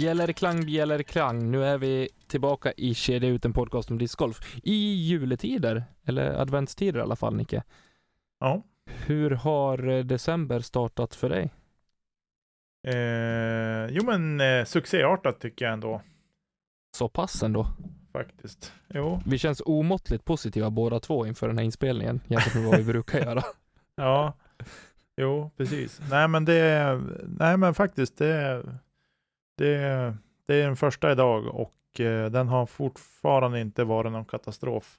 Bjällerklang, bjällerklang. Nu är vi tillbaka i Kedja ut en podcast om discgolf. I juletider, eller adventstider i alla fall, Nicke. Ja. Hur har eh, december startat för dig? Eh, jo, men eh, succéartat tycker jag ändå. Så pass ändå. Faktiskt. Jo. Vi känns omåttligt positiva båda två inför den här inspelningen jämfört med vad vi brukar göra. Ja. Jo, precis. Nej, men det, nej, men faktiskt, det, det, det är den första idag och eh, den har fortfarande inte varit någon katastrof.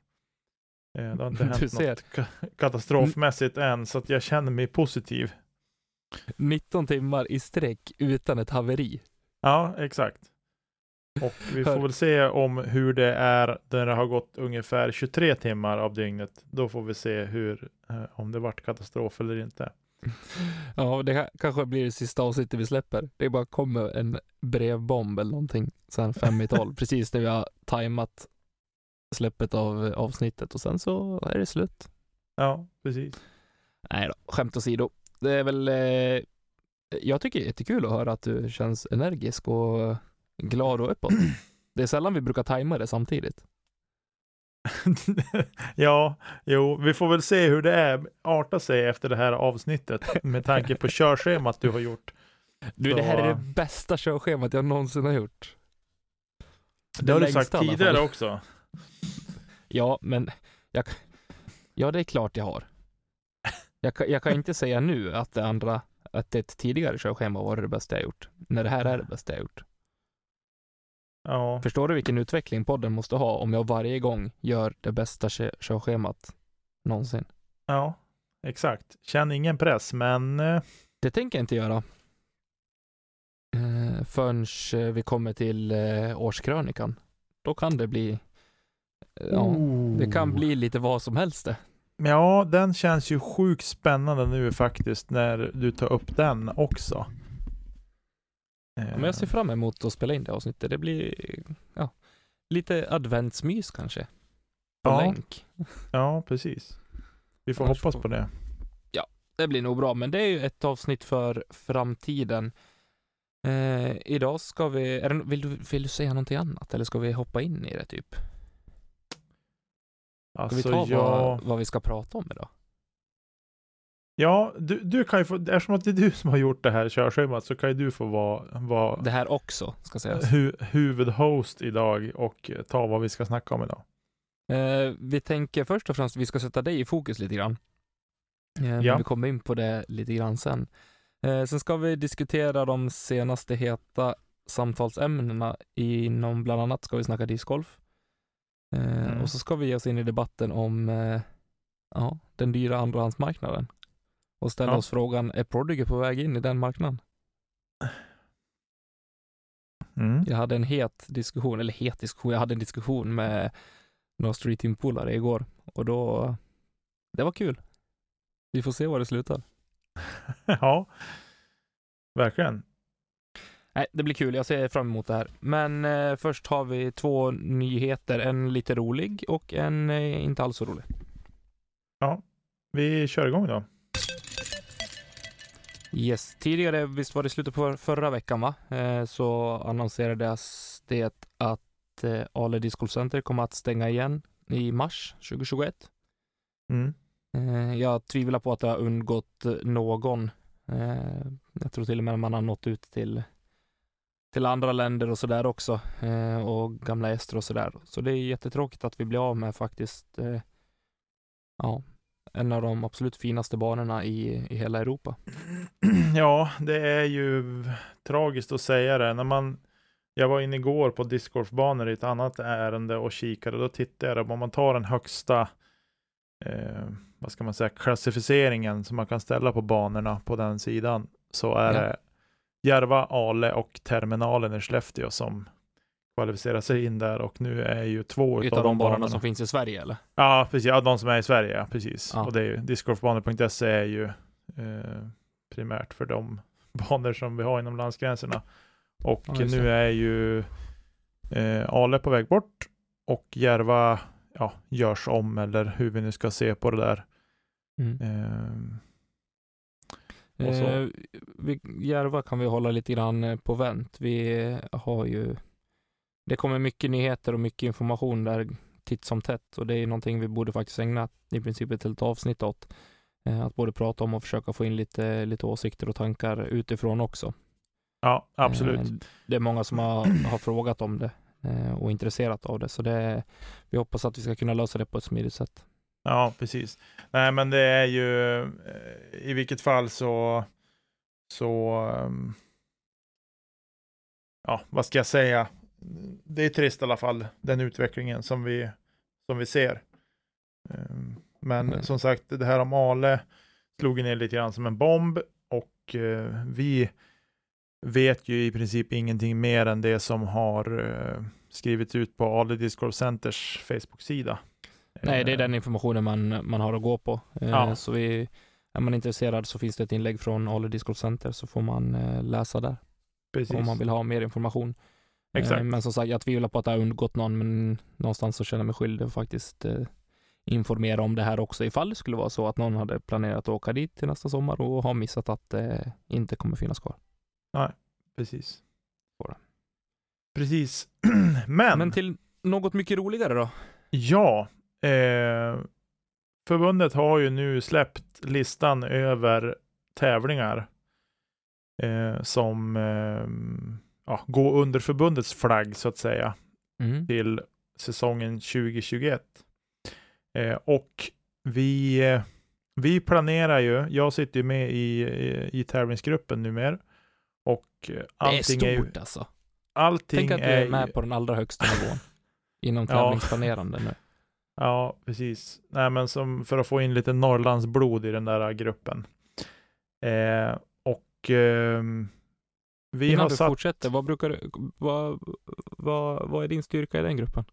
Eh, det har inte hänt något ka- katastrofmässigt än, så att jag känner mig positiv. 19 timmar i sträck utan ett haveri. Ja, exakt. Och vi får väl se om hur det är när det har gått ungefär 23 timmar av dygnet. Då får vi se hur, eh, om det vart katastrof eller inte. Ja, det kanske blir det sista avsnittet vi släpper. Det bara kommer en brevbomb eller någonting sen fem i tolv, precis när vi har tajmat släppet av avsnittet och sen så är det slut. Ja, precis. Nej då, skämt åsido. Det är väl, eh, jag tycker det är jättekul att höra att du känns energisk och glad och uppåt. Det är sällan vi brukar tajma det samtidigt. ja, jo, vi får väl se hur det är, arta sig efter det här avsnittet med tanke på körschemat du har gjort. Du, det här är Så- det bästa körschemat jag någonsin har gjort. Det har du sagt tidigare också. Ja, men jag, ja, det är klart jag har. Jag, kan- jag kan inte säga nu att det andra, att ett tidigare körschema var det bästa jag gjort, när det här är det bästa jag gjort. Ja, Förstår du vilken utveckling podden måste ha om jag varje gång gör det bästa kö- körschemat någonsin? ja, exakt. Känn ingen press, men eh, Det tänker jag inte göra. Eh, förrän eh, vi kommer till eh, årskrönikan. Då kan det bli, ja, det kan bli lite vad som helst det. Ja, den känns ju sjukt spännande nu faktiskt när du tar upp den också. Eh, Men jag ser fram emot att spela in det avsnittet. Det blir ja, lite adventsmys kanske. På Ja. länk. Ja, precis. Vi får Annars hoppas får- på det. Det blir nog bra, men det är ju ett avsnitt för framtiden. Eh, idag ska vi, det, vill, du, vill du säga någonting annat eller ska vi hoppa in i det typ? Ska Alltså, vi ta jag... vad, vad vi ska prata om idag? Ja, du, du kan ju få, eftersom att det är du som har gjort det här körschemat så kan ju du få vara, vara Det här också, ska sägas. hu, huvudhost idag och ta vad vi ska snacka om idag. Eh, vi tänker först och främst vi ska sätta dig i fokus lite grann. Eh, Ja. Vi kommer in på det lite grann sen. Eh, sen ska vi diskutera de senaste heta samtalsämnena inom bland annat ska vi snacka discgolf. Eh, Mm. Och så ska vi ge oss in i debatten om eh, ja, den dyra andrahandsmarknaden. Och ställa Ja. oss frågan, är Prodigy på väg in i den marknaden? Mm. Jag hade en het diskussion, eller het diskussion, jag hade en diskussion med några Street Team-polare igår och då, det var kul. Vi får se var det slutar. ja, verkligen. Nej, det blir kul. Jag ser fram emot det här. Men eh, först har vi två nyheter. En lite rolig och en eh, inte alls så rolig. Vi kör igång då. Yes, tidigare, visst var det slutet på förra veckan va? Eh, så annonserades det att eh, Ale Discgolf Center kommer att stänga igen i mars 2021. Mm. Eh, jag tvivlar på att det har undgått eh, någon. Eh, jag tror till och med man har nått ut till, till andra länder och sådär också. Eh, och gamla ester och sådär. Så det är jättetråkigt att vi blir av med faktiskt, eh, ja, en av de absolut finaste banorna i, i hela Europa. Ja, det är ju tragiskt att säga det. När man, jag var inne igår på discgolfbanor i ett annat ärende och kikade. Då tittade jag, om man tar den högsta eh, vad ska man säga, klassificeringen som man kan ställa på banorna på den sidan, så är Ja. det Järva, Ale och terminalen i Skellefteå som kvalificerar sig in där och nu är ju två Utav de banorna som finns i Sverige eller? Ja, precis. Ja, de som är i Sverige, ja, precis. Ja. Och det är ju, discgolfbanor.se är ju eh, primärt för de banor som vi har inom landsgränserna. Och Ja, nu är ju eh, Ale på väg bort och Järva ja, görs om eller hur vi nu ska se på det där. Mm. Eh. Eh, vi, Järva kan vi hålla lite grann eh, på vänt. Vi har ju, det kommer mycket nyheter och mycket information där titt som tätt och det är någonting vi borde faktiskt ägna i princip ett helt avsnitt åt. Eh, att både prata om och försöka få in lite, lite åsikter och tankar utifrån också. ja, absolut. Eh, det är många som har, har frågat om det eh, och intresserat av det, så det, vi hoppas att vi ska kunna lösa det på ett smidigt sätt. Ja, precis. Nej, men det är ju i vilket fall så, så ehm, ja, vad ska jag säga? Det är trist i alla fall, den utvecklingen som vi, som vi ser. Ehm, Men Mm. som sagt, det här om Ale slog ner lite grann som en bomb och eh, vi vet ju i princip ingenting mer än det som har eh, skrivits ut på Ale Discord Centers Facebook-sida. Nej, det är Eh, den informationen man, man har att gå på. Eh, Ja. Så vi, är man intresserad så finns det ett inlägg från Ale Discord Center så får man läsa där Precis. om man vill ha mer information. Eh, Exakt. Men som sagt, jag tvivlar på att det har undgått någon, men någonstans så känner jag mig skyldig att faktiskt eh, informera om det här också ifall det skulle vara så att någon hade planerat att åka dit till nästa sommar och har missat att det inte kommer finnas kvar. Precis. Får det. Precis. Men, Men till något mycket roligare då? ja, eh, förbundet har ju nu släppt listan över tävlingar eh, som eh, ja, går under förbundets flagg så att säga Mm. till säsongen 2021. Eh, och vi, eh, vi planerar ju, jag sitter ju med i, i, i tävlingsgruppen numera och eh, Det är allting är, ju, stort alltså. allting Tänk att du är är med på den allra högsta nivån inom Ja. tävlingsplanerande nu. Ja, precis. Nej, men som för att få in lite Norrlandsblod i den där gruppen. Eh, och ehm, vi Innan har du satt... fortsätter, vad brukar du, vad, vad, vad är din styrka i den gruppen?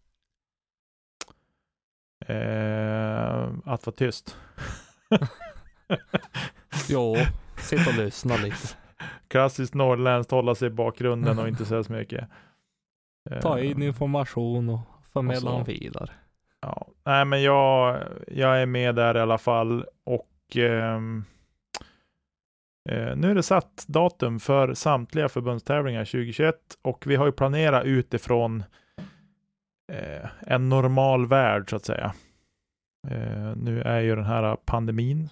Eh, att vara tyst. Jo, sitt och lyssna lite. Klassiskt norrländskt, hålla sig i bakgrunden och inte säga så mycket. Eh, Ta in information och förmedla den vidare. Ja, nej men jag, jag är med där i alla fall och eh, Eh, nu är det satt datum för samtliga förbundstävlingar 2021 och vi har ju planerat utifrån eh, en normal värld så att säga. Eh, nu är ju den här pandemin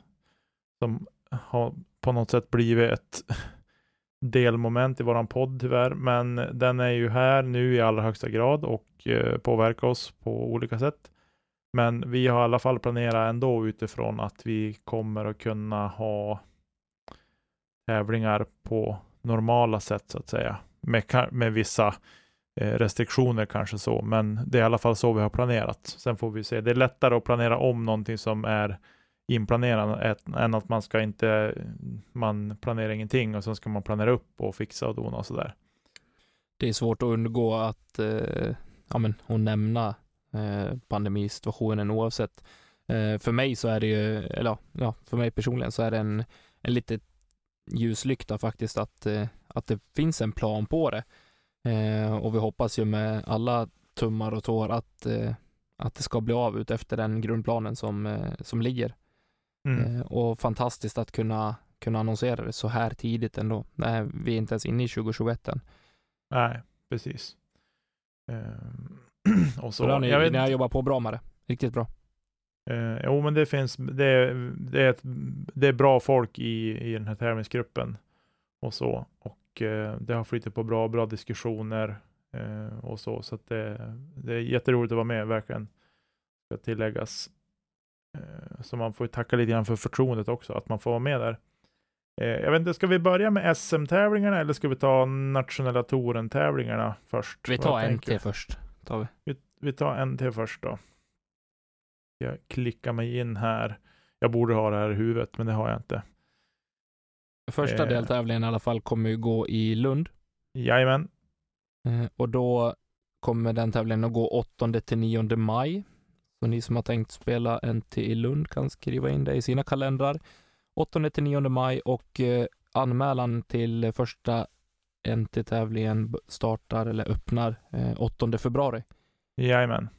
som har på något sätt blivit ett delmoment i våran podd tyvärr, men den är ju här nu i allra högsta grad och påverkar oss på olika sätt. Men vi har i alla fall planerat ändå utifrån att vi kommer att kunna ha tävlingar på normala sätt så att säga. Med, med vissa eh, restriktioner kanske så, men det är i alla fall så vi har planerat. Sen får vi se. Det är lättare att planera om någonting som är inplanerat än att man ska inte, man planerar ingenting och sen ska man planera upp och fixa och dona och sådär. Det är svårt att undgå att, eh, ja men, och nämna eh, pandemisituationen oavsett. Eh, för mig så är det ju, eller ja, ja, för mig personligen så är det en, en lite ljuslykta faktiskt att, eh, att det finns en plan på det. Eh, och vi hoppas ju med alla tummar och tår att, eh, att det ska bli av ut efter den grundplanen som, som ligger. Mm. Och fantastiskt att kunna, kunna annonsera det så här tidigt ändå. Nej, vi är inte ens inne i 2021 än. Nej, precis. Ehm, och så. Så, ni, jag vet ni har jobbat på bra med det. Riktigt bra. Eh, jo, men det finns, det, är- det, är ett, det är bra folk i, i den här tävlingsgruppen och så. Och eh, det har flyttat på bra, bra diskussioner eh, och så. Så det, det är jätteroligt att vara med, verkligen. Ska tilläggas. Eh, så man får ju tacka lite grann för förtroendet också, att man får vara med där. Eh, jag vet inte, ska vi börja med SM-tävlingarna eller ska vi ta nationella touren-tävlingarna först? Vi tar NT först. Tar vi. vi, vi tar NT först då. Jag klickar mig in här. Jag borde ha det här i huvudet, men det har jag inte. Första Eh. deltävlingen i alla fall kommer ju gå i Lund. Jajamän. Eh, och då kommer den tävlingen att gå 8 till 9 maj. Så ni som har tänkt spela NT i Lund kan skriva in det i sina kalendrar. 8 till 9 maj och eh, anmälan till första NT-tävlingen startar eller öppnar eh, 8 februari. Jajamän.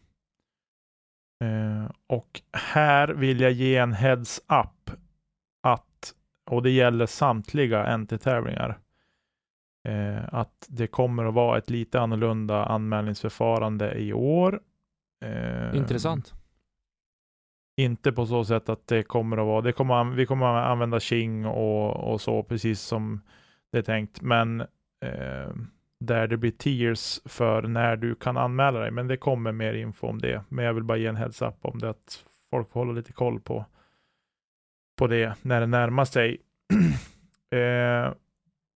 Eh, och här vill jag ge en heads up att, och det gäller samtliga NT-tävlingar, eh, att det kommer att vara ett lite annorlunda anmälningsförfarande i år. Eh, Intressant. Inte på så sätt att det kommer att vara, det kommer, vi kommer att använda Qing och, och så, precis som det är tänkt, men eh, där det blir tiers för när du kan anmäla dig, men det kommer mer info om det. Men jag vill bara ge en heads up om det, att folk får hålla lite koll på, på det när det närmar sig. eh,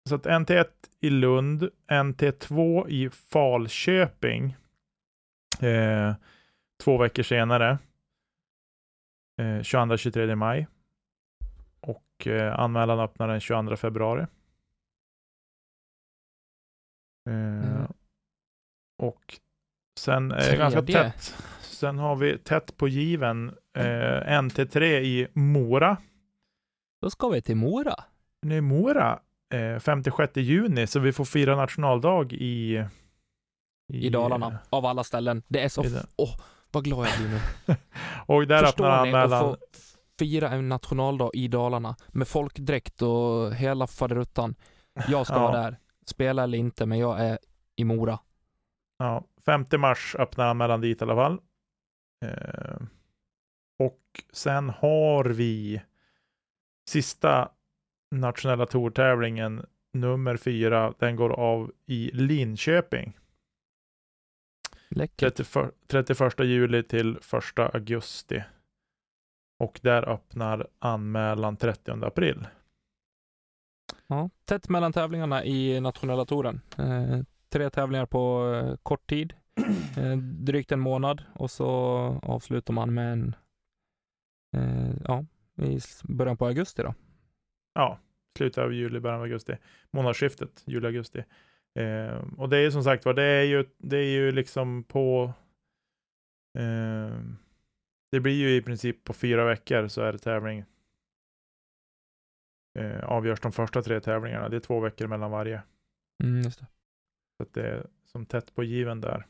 så att NT1 i Lund, NT2 i Falköping, eh, två veckor senare, eh, 22-23 maj. Och eh, anmälan öppnar den 22 februari. Eh, Mm. Och sen är det ganska tätt. Sen har vi tätt på given eh, NT3 i Mora. Då ska vi till Mora. Nu är Mora eh, 56 juni, så vi får fira nationaldag i... I Dalarna, av alla ställen. Det är så... i. Åh, vad glad jag blir nu. Och där Förstår öppnar ni att anmälan. få fira en nationaldag i Dalarna med folkdräkt och hela faderuttan. Jag ska Ja. vara där. Spela eller inte, men jag är i Mora. Ja, 5 mars öppnar anmälan dit i alla fall. Eh, och sen har vi sista nationella tourtävlingen nummer fyra. Den går av i Linköping. Läckert. 31, 31 juli till 1 augusti. Och där öppnar anmälan 30 april. Ja. Tätt mellan tävlingarna i nationella touren. Eh, tre tävlingar på eh, kort tid. Eh, drygt en månad och så avslutar man med en eh, ja, i början på augusti då. ja, slutet av juli, början av augusti. Månadsskiftet, juli-augusti. Eh, och det är som sagt var, det är ju, det är ju liksom på eh, det blir ju i princip på fyra veckor så är det tävling. Eh, avgörs de första tre tävlingarna. Det är två veckor mellan varje. Mm, det. Så att det är som tätt på given där.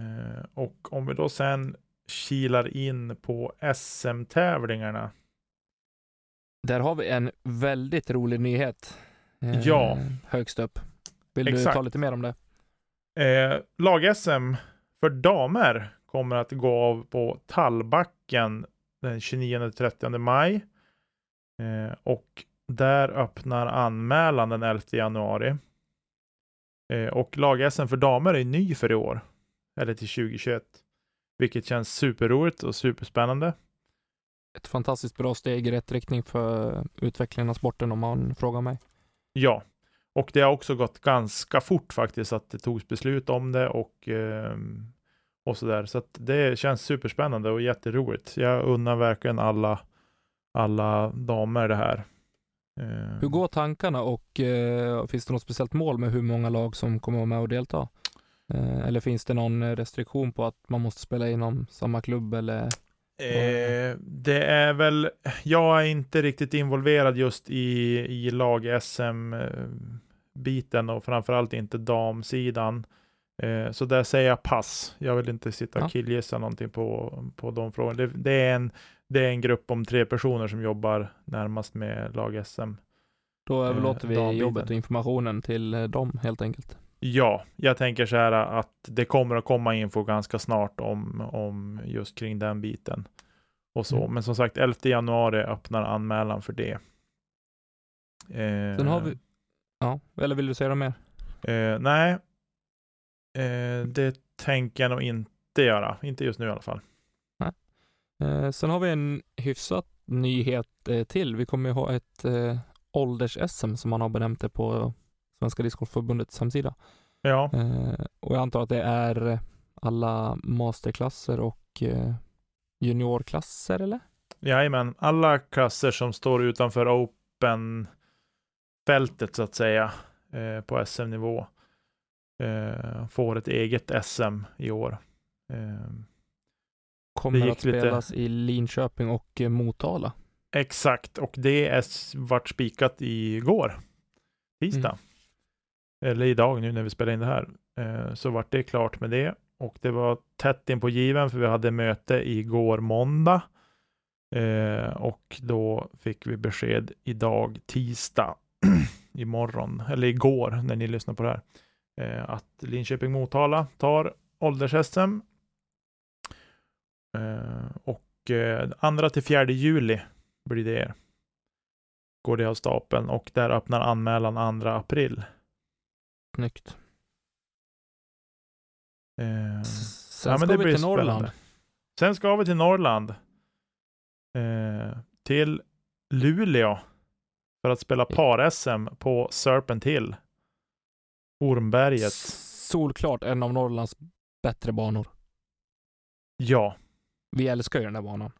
Eh, och om vi då sen kilar in på SM-tävlingarna. Där har vi en väldigt rolig nyhet. eh, Ja. Högst upp. Vill du Exakt. ta lite mer om det? Eh, Lag-SM för damer kommer att gå av på Tallbacken den 29-30 maj. Eh, och där öppnar anmälan den 11 januari. Eh, och lag-SM för damer är ny för i år. Eller till 2021. Vilket känns superroligt och superspännande. Ett fantastiskt bra steg i rätt riktning för utvecklingen av sporten om man frågar mig. Ja, och det har också gått ganska fort faktiskt att det togs beslut om det och, ehm, och sådär. Så att det känns superspännande och jätteroligt. Jag unnar verkligen alla, alla damer det här. Ehm, Hur går tankarna och eh, finns det något speciellt mål med hur många lag som kommer vara med och delta? Eh, eller finns det någon restriktion på att man måste spela inom samma klubb eller? Eh, det är väl, jag är inte riktigt involverad just i, i lag-SM-biten och framförallt inte damsidan. Eh, så där säger jag pass. Jag vill inte sitta och Ja. killgissa någonting på, på de frågorna. Det, det, är en, det är en grupp om tre personer som jobbar närmast med lag-SM. Då Eh, överlåter vi dambiten. jobbet och informationen till eh, dem helt enkelt. Ja, jag tänker så här att det kommer att komma info ganska snart om, om just kring den biten. Och så. Mm. Men som sagt, 11 januari öppnar anmälan för det. Eh, Sen har vi, ja, eller vill du säga något mer? Eh, nej, eh, det tänker jag nog inte göra. Inte just nu i alla fall. Eh, sen har vi en hyfsat nyhet eh, till. Vi kommer ju ha ett eh, ålders-SM som man har benämnt det på Svenska Discgolfförbundets hemsida. Ja, Eh, och jag antar att det är alla masterklasser och eh, juniorklasser eller? jajamän. Alla klasser som står utanför Open-fältet så att säga eh, på SM-nivå eh, får ett eget SM i år. Eh, Kommer att lite- spelas i Linköping och eh, Motala. Exakt, och det är vart spikat igår, tisdag. Eller idag nu när vi spelar in det här. Eh, så vart det klart med det. Och det var tätt in på given för vi hade möte igår måndag. Eh, och då fick vi besked idag tisdag imorgon, eller igår när ni lyssnar på det här. Eh, att Linköping Motala tar ålders-SM. Eh, och eh, andra till fjärde juli blir det. Går det av stapeln och där öppnar anmälan 2 april. Snyggt. Eh, Sen ja, men ska det vi till Norrland. spännande. Sen ska vi till Norrland. Eh, till Luleå. För att spela par-SM på Serpent Hill. Ormberget. Solklart en av Norrlands bättre banor. Ja. Vi älskar ju den där banan.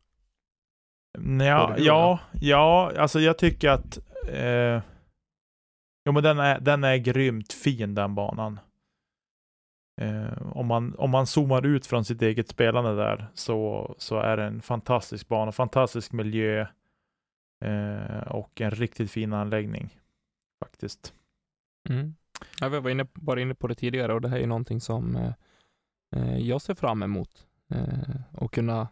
Ja, ja, ja, alltså jag tycker att eh, Jo men den är, den är grymt fin den banan. Eh, om, man, om man zoomar ut från sitt eget spelande där så, så är det en fantastisk bana, fantastisk miljö eh, och en riktigt fin anläggning faktiskt. Mm. Ja, vi var inne, var inne på det tidigare och det här är någonting som eh, eh, jag ser fram emot eh, och kunna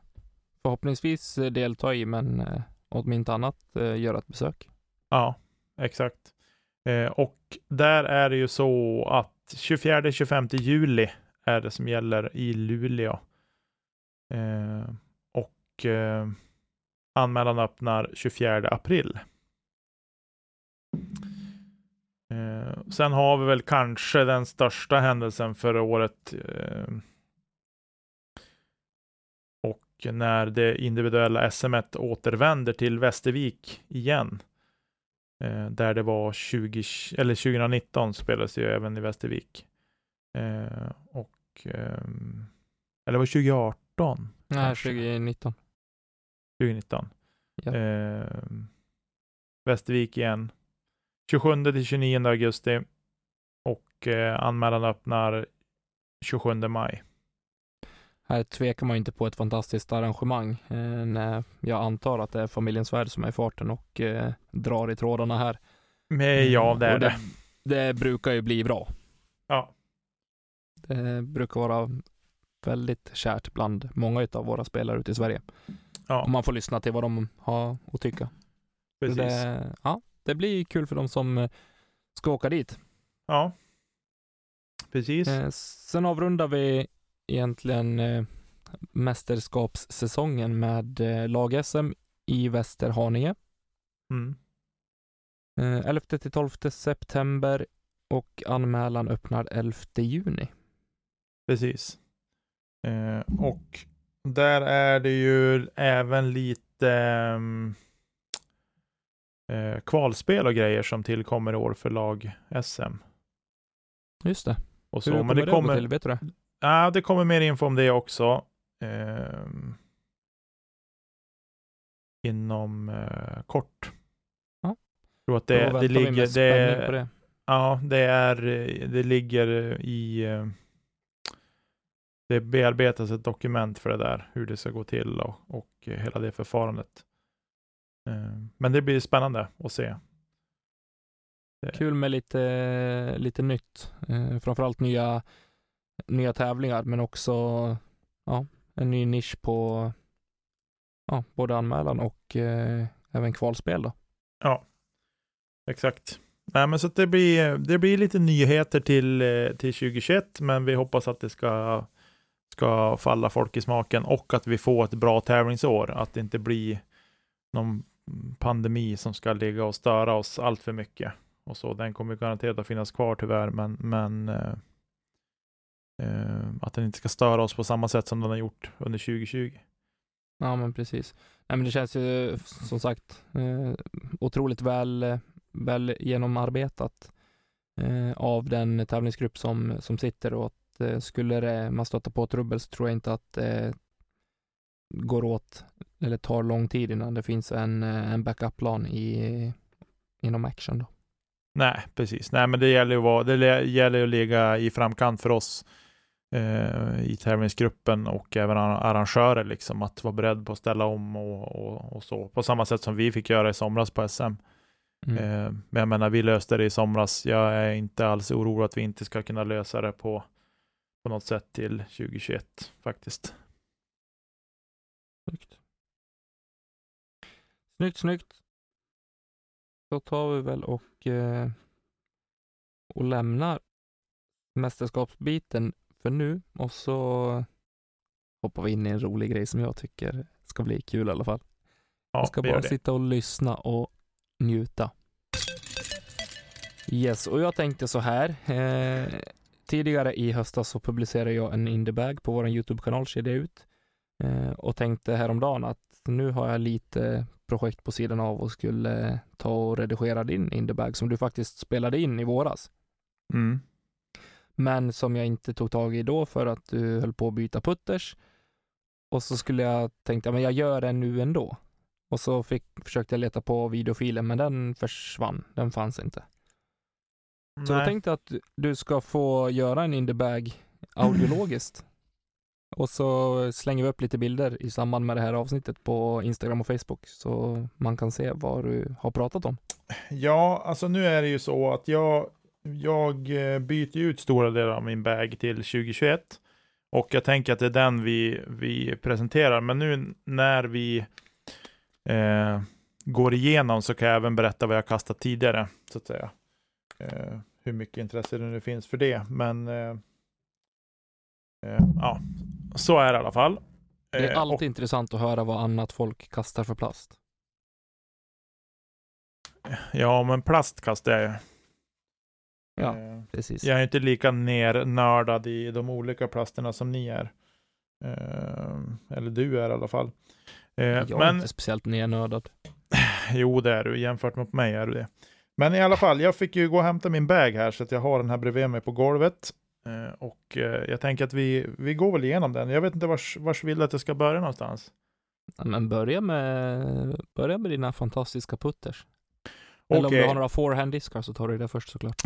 förhoppningsvis eh, delta i, men eh, om inte annat eh, göra ett besök. Ja, exakt. Eh, och där är det ju så att 24-25 juli är det som gäller i Luleå. Eh, och eh, anmälan öppnar 24 april. Eh, sen har vi väl kanske den största händelsen för året. Eh, och när det individuella SM återvänder till Västervik igen. Eh, där det var 20, eller 2019 spelades ju även i Västervik. Eh, och, ehm, eller var det 2018? Nej, Kanske. 2019. 2019. Ja. Ehm, Västervik igen. 27 till 29 augusti. Och eh, anmälan öppnar 27 maj. Här tvekar man inte på ett fantastiskt arrangemang eh, när jag antar att det är familjen Svärd som är i farten och eh, drar i trådarna här. Men ja, det är Och det. Det brukar ju bli bra. Ja. Det brukar vara väldigt kärt bland många av våra spelare ute i Sverige. Ja, Om man får lyssna till vad de har att tycka. Precis. Det, ja, det blir kul för de som eh, ska åka dit. Ja, precis. Eh, sen avrundar vi egentligen eh, mästerskapssäsongen med eh, lag-SM i Västerhaninge. Mm. Eh, 11 till 12 september och anmälan öppnar 11 juni. Precis. Och där är det ju även lite ehm, eh, kvalspel och grejer som tillkommer i år för lag-SM. Just det. Och Hur så. kommer Men det det kommer, till? Vet du det? ja, det kommer mer info om det också. ehm, inom eh, kort. Ja. Jag tror att det, det ligger, det, det. Ja, det är, eh, det ligger i, eh, det bearbetas ett dokument för det där, hur det ska gå till och, och eh, hela det förfarandet. Eh, Men det blir spännande att se. Kul med lite, lite nytt. Eh, framförallt nya, nya tävlingar, men också ja, en ny nisch på ja, både anmälan och eh, även kvalspel. Då. Exakt. Nej, men så det blir, det blir lite nyheter till, eh, till 2021, men vi hoppas att det ska, ska falla folk i smaken och att vi får ett bra tävlingsår. Att det inte blir någon pandemi som ska ligga och störa oss allt för mycket. Och så. Den kommer garanterat att finnas kvar tyvärr, men, men eh, eh att den inte ska störa oss på samma sätt som den har gjort under 2020. Ja, men precis. Nej, men det känns ju som sagt eh, otroligt väl, väl genomarbetat eh, av den tävlingsgrupp som, som sitter och att eh, skulle det, man stöta på trubbel så tror jag inte att eh, går åt eller tar lång tid innan det finns en, en backup-plan i, inom action. Då. Nej, precis. Nej, men det gäller ju att, vara, det gäller att ligga i framkant för oss eh, i tävlingsgruppen och även arrangörer, liksom att vara beredd på att ställa om och, och, och så. På samma sätt som vi fick göra i somras på SM. Mm. Eh, men jag menar, vi löste det i somras. Jag är inte alls orolig att vi inte ska kunna lösa det på, på något sätt till 2021 faktiskt. Snyggt. Snyggt, snyggt. Då tar vi väl och, eh, och lämnar mästerskapsbiten för nu och så hoppar vi in i en rolig grej som jag tycker ska bli kul i alla fall. Ja, jag ska bara sitta och lyssna och njuta. Yes, och jag tänkte så här. Eh, tidigare i höstas så publicerade jag en indiebag på vår YouTube-kanal, Kedja ut. Eh, och tänkte häromdagen att nu har jag lite projekt på sidan av och skulle ta och redigera din indiebag som du faktiskt spelade in i våras. Mm. Men som jag inte tog tag i då för att du höll på att byta putters. Och så skulle jag tänkte, men jag gör det nu ändå. Och så fick, försökte jag leta på videofilen, men den försvann. Den fanns inte. Nej. Så jag tänkte att du ska få göra en indiebag audiologiskt. Och så slänger vi upp lite bilder i samband med det här avsnittet på Instagram och Facebook så man kan se vad du har pratat om. Ja, alltså nu är det ju så att jag, jag eh, byter ut stora delar av min bag till 2021 och jag tänker att det är den vi, vi presenterar. Men nu när vi eh, går igenom så kan jag även berätta vad jag kastat tidigare, så att säga. Eh, hur mycket intresse det nu finns för det. Men eh, eh ja, så är det i alla fall. Det är eh, alltid och... intressant att höra vad annat folk kastar för plast. Ja, men plast kastar jag ju. Ja, eh, precis. Jag är inte lika nernördad i de olika plasterna som ni är. Eh, eller du är i alla fall. jag är men... inte speciellt nernördad. jo, det är du. Jämfört med mig är du det. Men i alla fall, jag fick ju gå och hämta min bag här så att jag har den här bredvid mig på golvet. Eh, och eh, jag tänker att vi, vi går väl igenom den. Jag vet inte vars, vars vill att jag ska börja någonstans. Men börja med, börja med dina fantastiska putters. Eller okay. om du har några forehand-diskar så tar du det först såklart.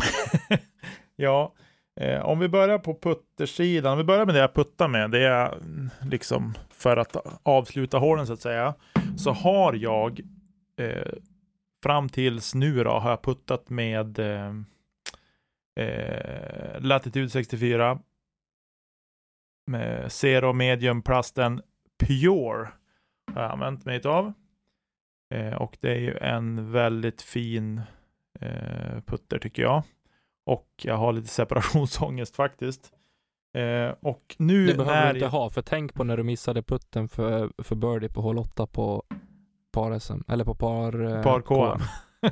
ja, eh, om vi börjar på puttersidan. Om vi börjar med det jag puttar med. Det är liksom för att avsluta hålen så att säga. Så har jag eh, fram tills nu då har jag puttat med eh, eh, Latitude 64 med Zero Medium plasten Pure har jag använt mig av. Eh, och det är ju en väldigt fin eh, putter tycker jag. Och jag har lite separationsångest faktiskt. Eh, och nu det behöver du inte jag... ha, för tänk på när du missade putten för, för birdie på hål 8 på par SM, eller på par, eh, par KM.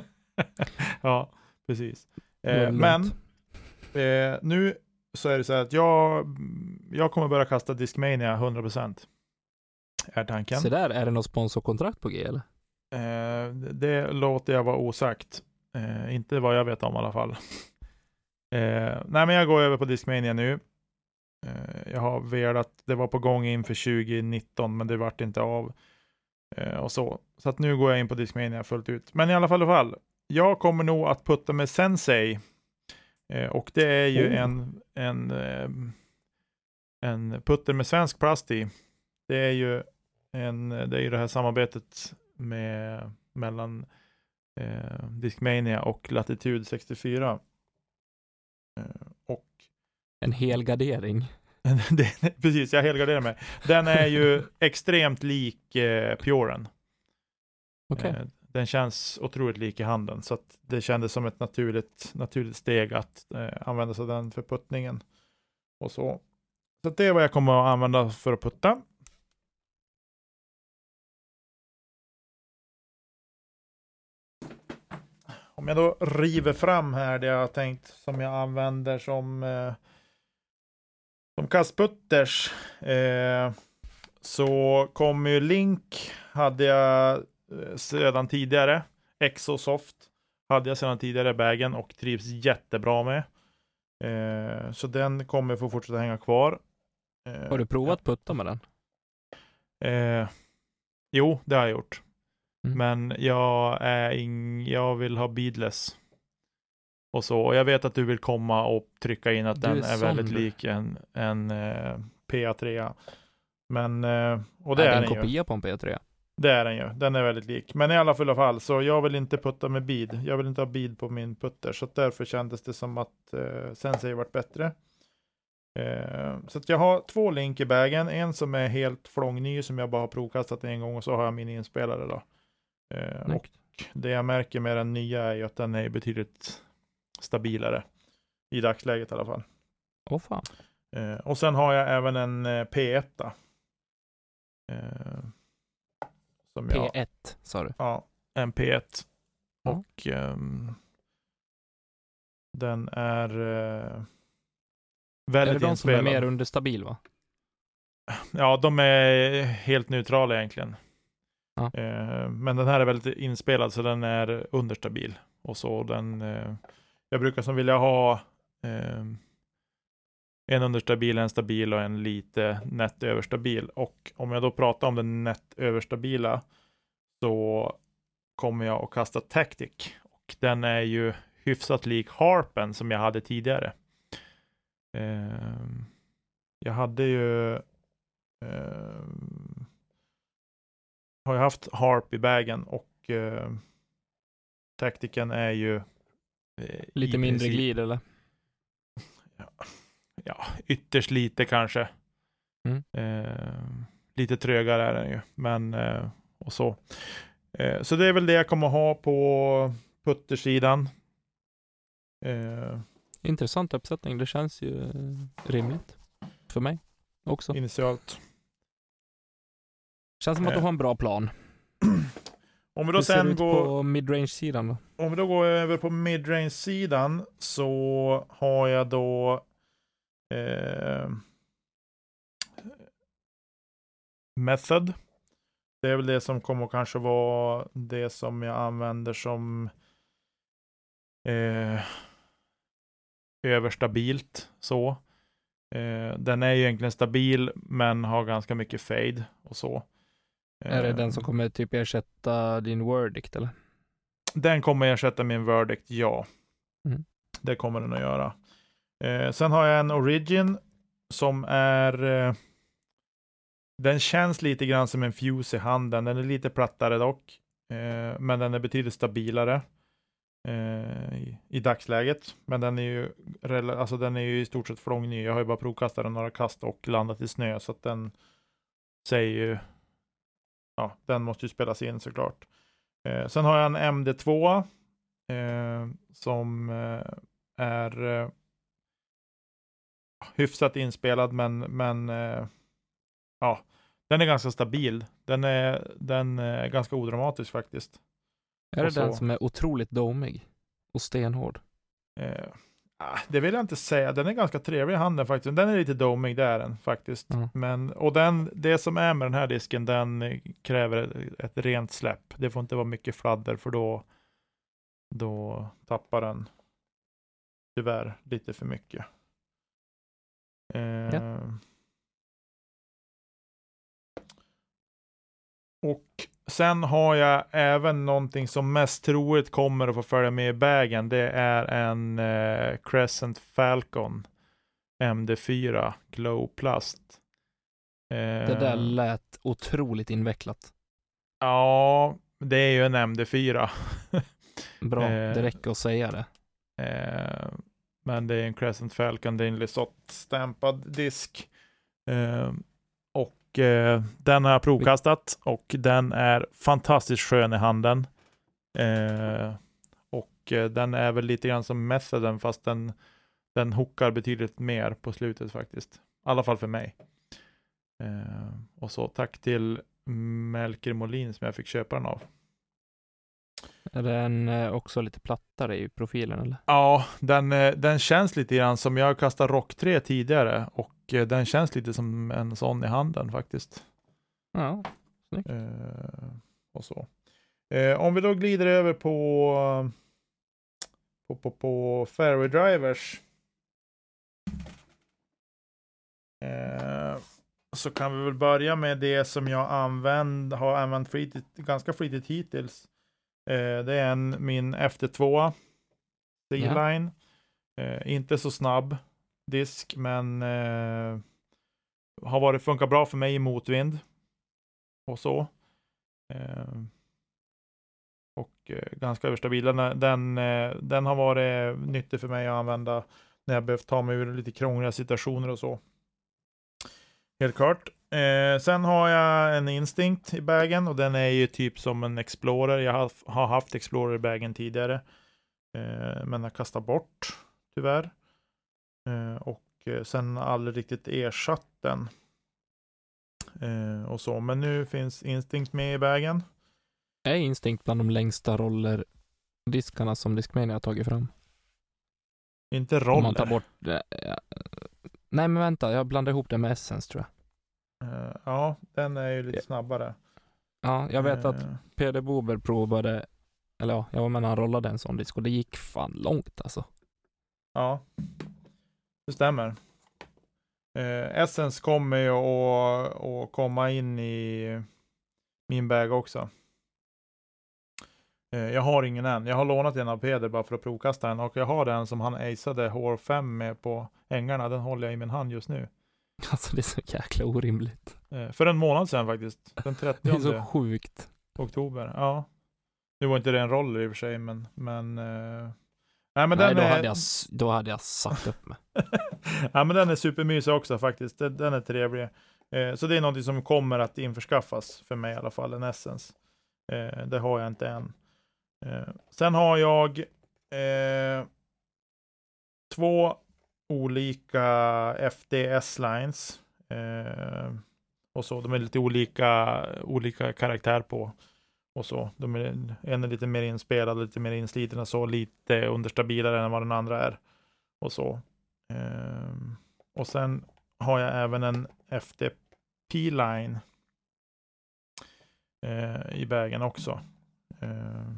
ja, precis. Eh, men Eh, nu så är det så här att jag, jag kommer börja kasta Discmania 100%. Är tanken. Så där, är det något sponsorkontrakt på G eller? Eh, det låter jag vara osagt. Eh, inte vad jag vet om i alla fall. Eh, nej, men jag går över på Discmania nu. Eh, jag har velat, det var på gång inför 2019, men det vart inte av. Eh, och så. Så att nu går jag in på Discmania fullt ut. Men i alla fall, i alla fall jag kommer nog att putta med Sensei och det är ju oh. en, en, eh, en putter med svensk plast i. Det är ju, en, det, är ju det här samarbetet med, mellan eh, Discmania och Latitude 64. Eh, och en helgardering. precis, jag helgarderar mig. Den är ju extremt lik eh, Puren. Okay. Eh, den känns otroligt lik i handen, så att det kändes som ett naturligt, naturligt steg att eh, använda sig av den för puttningen. Och så. Så det är vad jag kommer att använda för att putta. Om jag då river fram här det jag har tänkt som jag använder som, eh, som kastputters. Eh, så kommer ju Link, hade jag sedan tidigare. Exosoft hade jag sedan tidigare bagen och trivs jättebra med. Eh, så den kommer få fortsätta hänga kvar. Eh, Har du provat putta med den? Eh, jo, det har jag gjort. Mm. Men jag är ing, jag vill ha beadless. Och så. Och jag vet att du vill komma och trycka in att Du är den är, sån väldigt lik en, en eh, PA3. Men, eh, och det är är, det en den ju. kopia på en P3? Det är den ju. Den är väldigt lik. Men i alla fulla fall, så jag vill inte putta med bid. Jag vill inte ha bid på min putter. Så därför kändes det som att eh, Sensei varit bättre. Eh, så jag har två link i bagen. En som är helt flångny som jag bara har provkastat en gång och så har jag min inspelare då. Eh, och det jag märker med den nya är ju att den är betydligt stabilare. I dagsläget i alla fall. Åh fan. Eh, och sen har jag även en eh, P1. Som jag, P1 sa du? Ja, en P1. Ja. Och ehm, den är eh, Är väldigt det de som är mer understabil va? Ja, de är helt neutrala egentligen. Ja. Eh, men den här är väldigt inspelad så den är understabil. Och så den, eh, jag brukar som vilja ha eh, en understabil, en stabil och en lite nätt överstabil. Och om jag då pratar om den nätt överstabila så kommer jag att kasta Tactic. Och den är ju hyfsat lik Harpen som jag hade tidigare. Eh, jag hade ju eh, har jag haft Harp i bagen och eh, Tacticen är ju eh, Lite mindre princip- glid eller? Ja, ytterst lite kanske. Mm. Eh, lite trögare är den ju, men eh, och så. Eh, så det är väl det jag kommer ha på puttersidan. Eh, Intressant uppsättning. Det känns ju rimligt. För mig också. initialt. Känns som att du Eh. har en bra plan. Om vi då Hur ser sen ut går på midrange-sidan då? Om vi då går över på midrange-sidan så har jag då eh, Method. Det är väl det som kommer kanske vara det som jag använder som eh, överstabilt så. Eh, den är ju egentligen stabil men har ganska mycket fade och så. Är det Eh, den som kommer typ ersätta din Wordict eller? Den kommer ersätta min verdict, ja. Mm. Det kommer den att göra. Eh, sen har jag en Origin som är... Eh, den känns lite grann som en Fuse i handen. Den är lite plattare dock. Eh, men den är betydligt stabilare. Eh, i, I dagsläget. Men den är ju alltså den är ju i stort sett flångny. Jag har ju bara provkastat den några kast och landat i snö. Så att den säger ju... Ja, den måste ju spelas in såklart. Eh, sen har jag en MD2 eh, som eh, är eh, hyfsat inspelad men, men eh, ja, den är ganska stabil. Den är, den är ganska odramatisk faktiskt. Är det den som är otroligt domig och stenhård? Eh, ah, det vill jag inte säga. Den är ganska trevlig i handen faktiskt. Den är lite domig, det är den faktiskt. Ja. Men, och den, det som är med den här disken, den eh, kräver ett, ett rent släpp. Det får inte vara mycket fladder för då, då tappar den tyvärr lite för mycket. Eh, Och sen har jag även någonting som mest troligt kommer att få följa med i bagen. Det är en eh, Crescent Falcon MD4 Glow Plast. Eh, Det där lät otroligt invecklat. Ja, det är ju en MD4. Bra, Eh. det räcker att säga det. Eh, men det är en Crescent Falcon, det är en Lesoth-stämpad disk. Eh, och eh, den har jag provkastat och den är fantastiskt skön i handen. Eh, och eh, den är väl lite grann som Methoden fast den, den hookar betydligt mer på slutet faktiskt. I alla fall för mig. Eh, och så tack till Melker Molin som jag fick köpa den av. Är den eh, också lite plattare i profilen eller? Ja, den, eh, den känns lite grann som jag har kastat Rock 3 tidigare och eh, den känns lite som en sån i handen faktiskt. Ja. Eh, och så. Eh, om vi då glider över på på, på, på fairway drivers. Eh, så kan vi väl börja med det som jag använd, har använt flitigt, ganska flitigt hittills. Eh, det är en, min FT2 C-line. Eh, inte så snabb disk, men eh, har varit, funkat bra för mig i motvind. Och så. Eh, och eh, ganska överstabil. Den, den, eh, den har varit nyttig för mig att använda när jag behövt ta mig ur lite krångliga situationer och så. Helt klart. Eh, sen har jag en Instinct i bagen och den är ju typ som en Explorer. Jag har, har haft Explorer i bagen tidigare. Eh, men har kastat bort tyvärr. Eh, och eh, sen aldrig riktigt ersatt den. Eh, och så. Men nu finns Instinct med i bagen. Är Instinct bland de längsta rollerdiskarna som Discmania har tagit fram? Inte Om roller. man tar bort... eh. Nej men vänta, jag blandar ihop det med Essence tror jag. Eh, ja, den är ju lite Ja. snabbare. Ja, jag vet att Eh, Peder Bober provade, eller ja, jag var med när han rollade en sån disk och det gick fan långt alltså. Ja, det stämmer. Eh, Essence kommer ju att, att komma in i min bag också. Jag har ingen än. Jag har lånat en av Peder bara för att provkasta den och jag har den som han aceade HR5 med på ängarna. Den håller jag i min hand just nu. Alltså det är så jäkla orimligt. Eh, för en månad sedan faktiskt. Den 30 Det är så sjukt. oktober. Ja. Nu var inte det en roller i och för sig, men, men eh, Nej, men Nej, den då, är... hade jag, då hade jag sagt upp mig. ja, men den är supermysig också faktiskt. Den, den är trevlig. Eh, så det är någonting som kommer att införskaffas för mig i alla fall, en Essence. Eh, det har jag inte än. Eh, sen har jag eh, två olika FDS-lines. Eh, och så. De är lite olika, olika karaktär på. Och så. De är, en är lite mer inspelad, lite mer insliten och så. Lite understabilare än vad den andra är. Och så. Eh, och sen har jag även en FDP-line eh, i vägen också. Eh,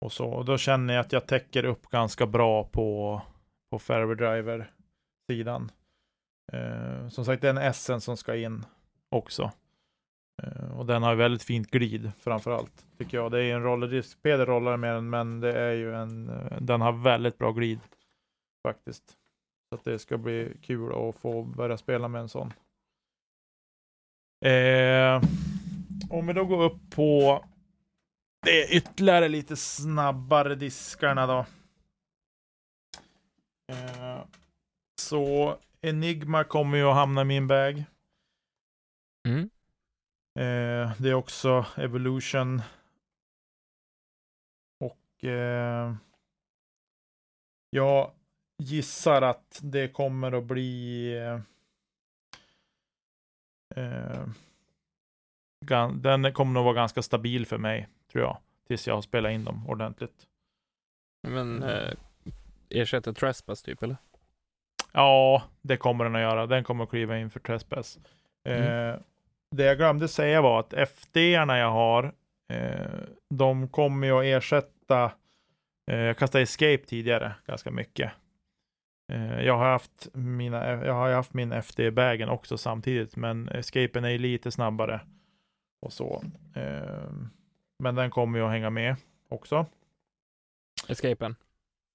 och så. Och då känner jag att jag täcker upp ganska bra på, på fairway driver-sidan. Eh, som sagt, det är en Essence som ska in också. Eh, och den har väldigt fint glid framför allt, tycker jag. Det är ju en rollerdisk. Peder rollar med den, men det är ju en, eh, den har väldigt bra glid faktiskt. Så att det ska bli kul att få börja spela med en sån. Eh, om vi då går upp på det ytterligare lite snabbare diskarna då. Eh, så Enigma kommer ju att hamna i min bag. Mm. Eh, det är också Evolution. Och eh, jag gissar att det kommer att bli den kommer nog vara ganska stabil för mig, tror jag, tills jag har spelat in dem ordentligt. Men ersätter Trespass typ eller? Ja, det kommer den att göra. Den kommer att kliva in för Trespass. Eh, det jag glömde säga var att FD-arna jag har, eh, de kommer ju att ersätta, eh, jag kastade Escape tidigare ganska mycket. Eh, jag har haft mina, jag har haft min FD-bagen också samtidigt, men Escapen är ju lite snabbare och så. Eh, men den kommer ju att hänga med också. Escapen?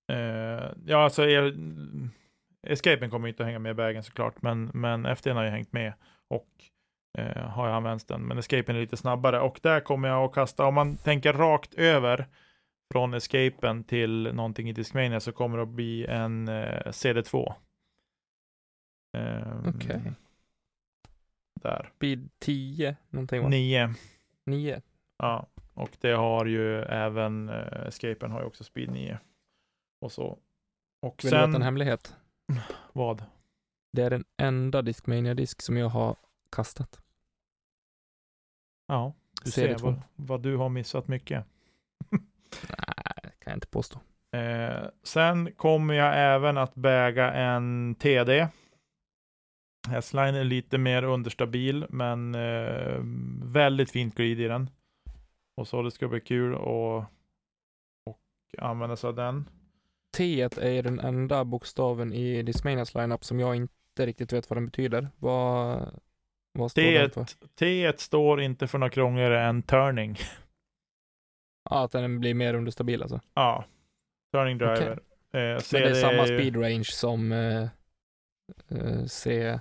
Eh, ja, alltså er, Escapen kommer inte att hänga med i vägen såklart, men, men FDn har ju hängt med och eh, har jag använt den. Men Escapen är lite snabbare och där kommer jag att kasta, om man tänker rakt över från Escapen till någonting i Discmania så kommer det att bli en eh, CD2. Eh, Okej. Där. Speed 10 någonting va? 9. 9? Ja, och det har ju även eh, Escapen har ju också Speed 9. Och så. Och Vill du veta en sen, hemlighet? vad? Det är den enda Discmania-disk som jag har kastat. Ja, du CD2. ser vad, vad du har missat mycket. Nej, det kan jag inte påstå. Eh, sen kommer jag även att väga en TD. S-line är lite mer understabil, men eh, väldigt fint glid i den. Och så det ska bli kul att och använda sig av den. T är den enda bokstaven i Discmanias lineup som jag inte riktigt vet vad den betyder. Vad, vad står den för? T1, T1 står inte för något krångligare än turning. Ja, att den blir mer understabil alltså. Ja, turning driver. Eh, Men det är samma ju- speed range som eh, eh, C.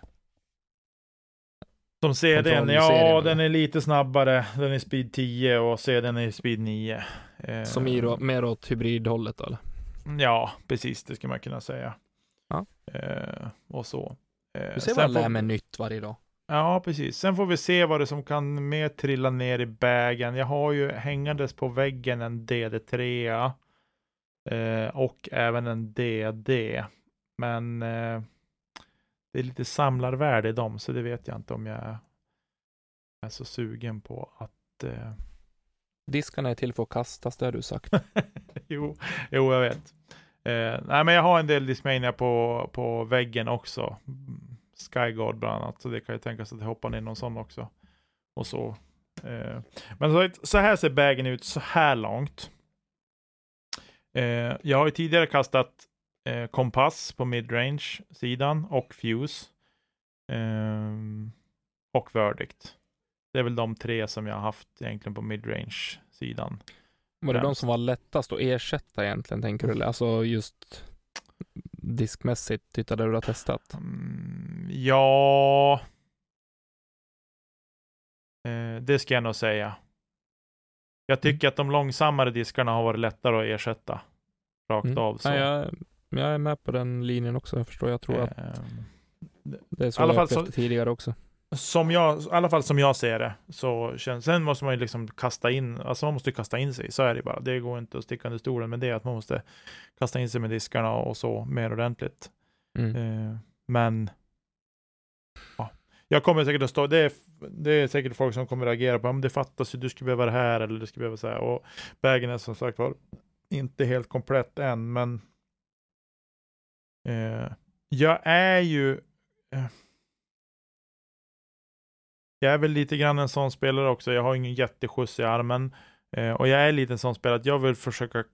Som CDn, ja den är lite snabbare. Den är speed 10 och CDn är speed 9. Eh, Som är då, mer åt hybridhållet eller? Ja, precis, det skulle man kunna säga. Ja. Eh, och så. Eh, Du ser vad jag lär mig nytt varje dag. Ja, precis. Sen får vi se vad det som kan mer trilla ner i bagen. Jag har ju hängandes på väggen en DD3 eh, och även en DD. Men eh, det är lite samlarvärde i dem, så det vet jag inte om jag är så sugen på att eh, Diskarna är till för att kastas, det har du sagt. jo, jo, jag vet. Eh, nej, men jag har en del Discmania på, på väggen också. Skyguard bland annat, så det kan ju tänkas att det hoppar ner någon sån också. Och så. Eh, men så, så här ser bagen ut så här långt. Eh, jag har ju tidigare kastat eh, kompass på midrange-sidan och fuse. Ehm, och verdict. Det är väl de tre som jag har haft egentligen på midrange-sidan. Var det de som var lättast att ersätta egentligen, tänker du? eller? Alltså just diskmässigt, tittade du har testat? Mm, ja. Eh, det ska jag nog säga. Jag tycker att de långsammare diskarna har varit lättare att ersätta. Rakt Mm. av. Så. Nej, jag, jag är med på den linjen också, jag förstår. Jag tror att Ehm, det är så jag upplevt så- tidigare också. Som jag, i alla fall som jag ser det, så känns, sen måste man ju liksom kasta in, alltså man måste kasta in sig, så är det bara. Det går inte att sticka under stolen med det, att man måste kasta in sig med diskarna och så mer ordentligt. Mm. Eh, men ja, jag kommer säkert att stå, det är, det är säkert folk som kommer att reagera på, om det fattas ju, du skulle behöva det här eller du skulle behöva så här. Och vägen är som sagt var inte helt komplett än, men eh, jag är ju eh, jag är väl lite grann en sån spelare också. Jag har ingen jätteskjuts i armen eh, och jag är lite en sån spelare att jag vill försöka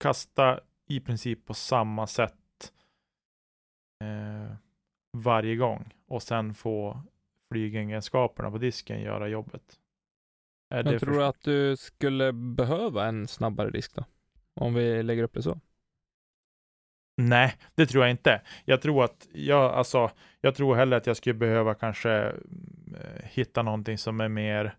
kasta i princip på samma sätt eh, varje gång och sen få flygegenskaperna på disken göra jobbet. Är Men tror du att du skulle behöva en snabbare disk då? Om vi lägger upp det så? Nej, det tror jag inte. Jag tror att jag, alltså, jag tror hellre att jag skulle behöva kanske eh, hitta någonting som är mer,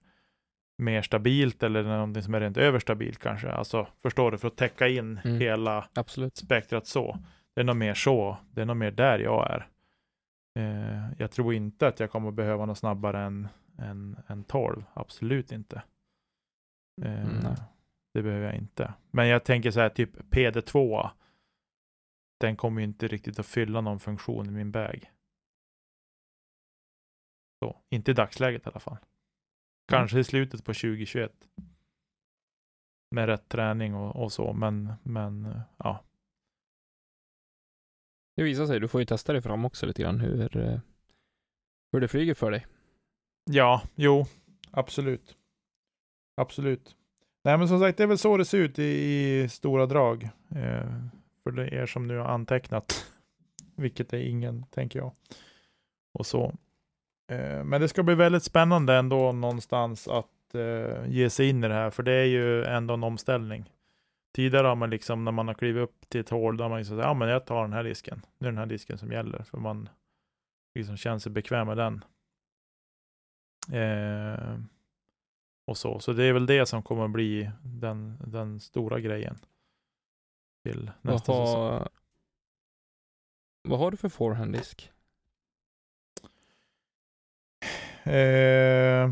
mer stabilt eller någonting som är rent överstabilt kanske. Alltså, förstår du? För att täcka in Mm. hela Absolut. spektrat så. Det är nog mer så. Det är nog mer där jag är. Eh, jag tror inte att jag kommer behöva något snabbare än, än, än 12. Absolut inte. Eh, Mm, det behöver jag inte. Men jag tänker så här, typ PD2. Den kommer ju inte riktigt att fylla någon funktion i min bag. Så, inte i dagsläget i alla fall. Kanske i slutet på 2021. Med rätt träning och, och så, men, men ja. Det visar sig, du får ju testa dig fram också lite grann hur, eh, hur det flyger för dig. Ja, jo, absolut. Absolut. Nej, men som sagt, det är väl så det ser ut i, i stora drag. Eh, för det er som nu har antecknat, vilket är ingen, tänker jag. Och så. Eh, men det ska bli väldigt spännande ändå någonstans att eh, ge sig in i det här, för det är ju ändå en omställning. Tidigare har man liksom, när man har klivit upp till ett hål, då har man liksom sagt, ja men jag tar den här disken. Nu är den här disken som gäller, för man liksom känner sig bekväm med den. Eh, och så. Så det är väl det som kommer bli den, den stora grejen. Till Vad nästa säsong. har, vad har du för forehanddisk? Eh,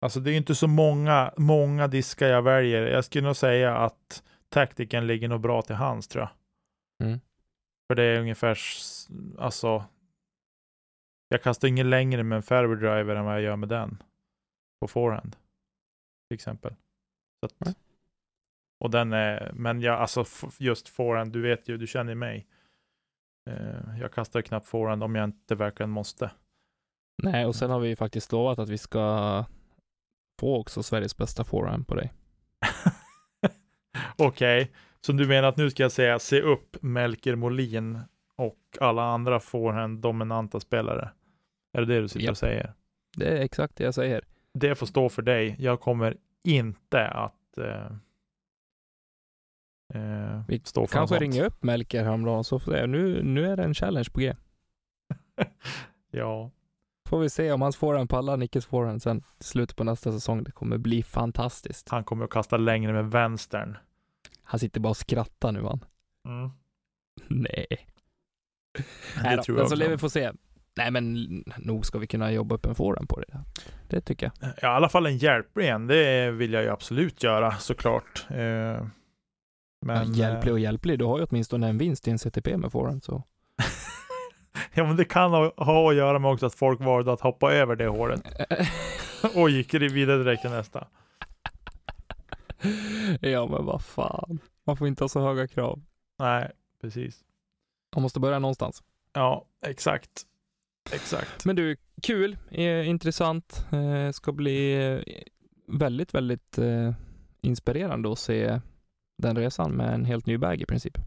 alltså det är inte så många, många diskar jag väljer. Jag skulle nog säga att taktiken ligger nog bra till hands tror jag. Mm. För det är ungefär, alltså. Jag kastar ingen längre med en fairway driver än vad jag gör med den. På forehand. Till exempel. Så att, Nej. Och den är, men jag, alltså just forehand, du vet ju, du känner mig. Eh, jag kastar knappt forehand om jag inte verkligen måste. Nej, och sen har vi ju faktiskt lovat att vi ska få också Sveriges bästa forehand på dig. Okej, så du menar att nu ska jag säga se upp Melker Molin och alla andra forehand dominanta spelare? Är det det du sitter Japp. och säger? Det är exakt det jag säger. Det får stå för dig. Jag kommer inte att eh, eh, Vi stå för Kanske ringer upp Melker häromdagen så får nu, nu är det en challenge på G. Ja, Får vi se om hans forehand pallar Nickes forehand sen i slutet på nästa säsong. Det kommer bli fantastiskt. han kommer att kasta längre med vänstern. Han sitter bara och skrattar nu han. Mm. Nej. Det Nej då, tror men jag så också. lär vi få se. Nej men nog ska vi kunna jobba upp en forehand på det. Det tycker jag. Ja, I alla fall en hjälpren, det vill jag ju absolut göra såklart. Eh, men, ja, hjälplig eh, och hjälplig. Du har ju åtminstone en vinst i en CTP med forehand så. ja, men det kan ha, ha att göra med också att folk valde att hoppa över det håret och gick vidare direkt till nästa. ja men vad fan. Man får inte ha så höga krav. Nej, precis. Man måste börja någonstans. Ja, exakt. Exakt. Men du, kul, eh, intressant. Eh, ska bli eh, väldigt, väldigt eh, inspirerande att se den resan med en helt ny bag i princip.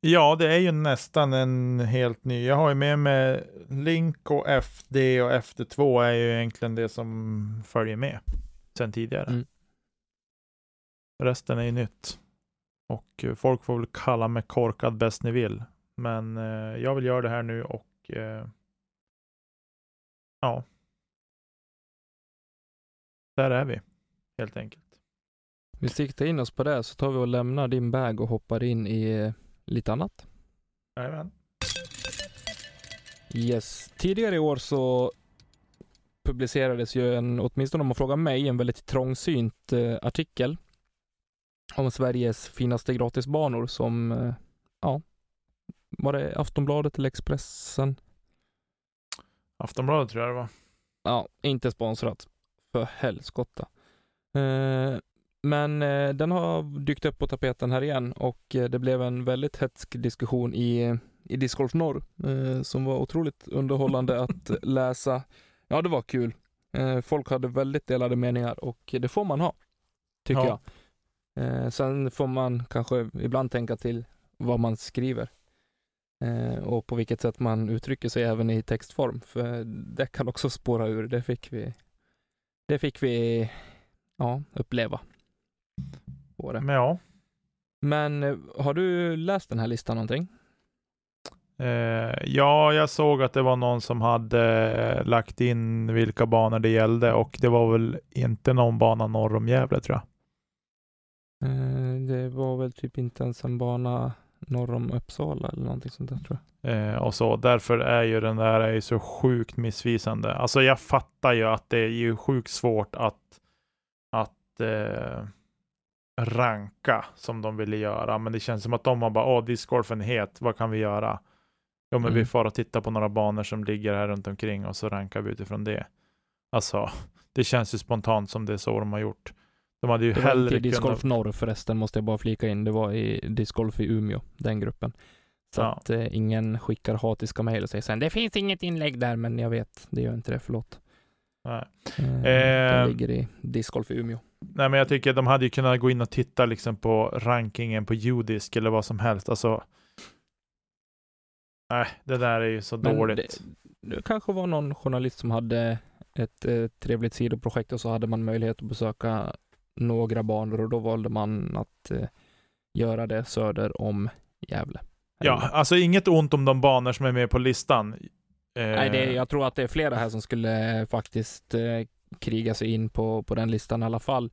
Ja, det är ju nästan en helt ny. Jag har ju med mig Link och FD och FD2 är ju egentligen det som följer med sen tidigare. Mm. Resten är ju nytt. Och eh, folk får väl kalla mig korkad bäst ni vill. Men eh, jag vill göra det här nu och eh, ja. Där är vi helt enkelt. Vi siktar in oss på det så tar vi och lämnar din bag och hoppar in i eh, lite annat. Jajamän. Yes. Tidigare i år så publicerades ju en, åtminstone om man frågar mig, en väldigt trångsynt eh, artikel om Sveriges finaste gratisbanor som, eh, ja, var det Aftonbladet eller Expressen? Aftonbladet tror jag det var. Ja, inte sponsrat. För helskotta. Eh, men eh, den har dykt upp på tapeten här igen och eh, det blev en väldigt hetsk diskussion i, i Discgolf Norr eh, som var otroligt underhållande att läsa. Ja, det var kul. Eh, folk hade väldigt delade meningar och det får man ha, tycker Ja. jag. Eh, sen får man kanske ibland tänka till vad man skriver eh, och på vilket sätt man uttrycker sig även i textform, för det kan också spåra ur. Det fick vi, det fick vi ja, uppleva. På det. Men ja. Men eh, har du läst den här listan någonting? Eh, ja, jag såg att det var någon som hade eh, lagt in vilka banor det gällde och det var väl inte någon bana norr om Gävle tror jag. Det var väl typ inte ens en bana norr om Uppsala eller någonting sånt där tror jag. Och så. Därför är ju den där är ju så sjukt missvisande. Alltså jag fattar ju att det är ju sjukt svårt att, att eh, ranka som de ville göra. Men det känns som att de har bara, åh, discgolfen är het, vad kan vi göra? Jo, men vi Mm. får och titta på några banor som ligger här runt omkring och så rankar vi utifrån det. Alltså, det känns ju spontant som det är så de har gjort. De hade ju Det var inte hellre Discgolf kunnat... Norr förresten, måste jag bara flika in. Det var i Discgolf i Umeå, den gruppen. Så Ja. att eh, ingen skickar hatiska mejl och säger sen det finns inget inlägg där, men jag vet, det gör inte det, förlåt. Eh, Eh, ligger i Discgolf i Umeå. Nej, men jag tycker de hade ju kunnat gå in och titta liksom på rankingen på Udisk eller vad som helst. Alltså. Nej, det där är ju så Men dåligt. Det, det kanske var någon journalist som hade ett eh, trevligt sidoprojekt och så hade man möjlighet att besöka några banor och då valde man att eh, göra det söder om Gävle. Ja, alltså inget ont om de banor som är med på listan. Eh, Nej, det, är- jag tror att det är flera här som skulle faktiskt eh, kriga sig in på, på den listan i alla fall.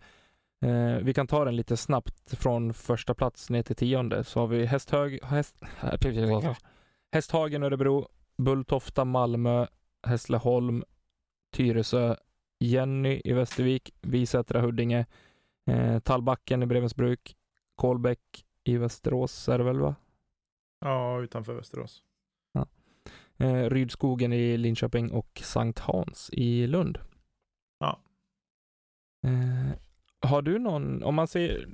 Eh, vi kan ta den lite snabbt från första plats ner till tionde. Så har vi Hästhög, häst, Hästhagen, Örebro, Bulltofta, Malmö, Hässleholm, Tyresö, Jenny i Västervik, Visätra, Huddinge, eh, Tallbacken i Brevensbruk, Kolbäck i Västerås är det väl va? Ja, utanför Västerås. Eh, Rydskogen i Linköping och Sankt Hans i Lund. Ja. Eh, har du någon, om man ser,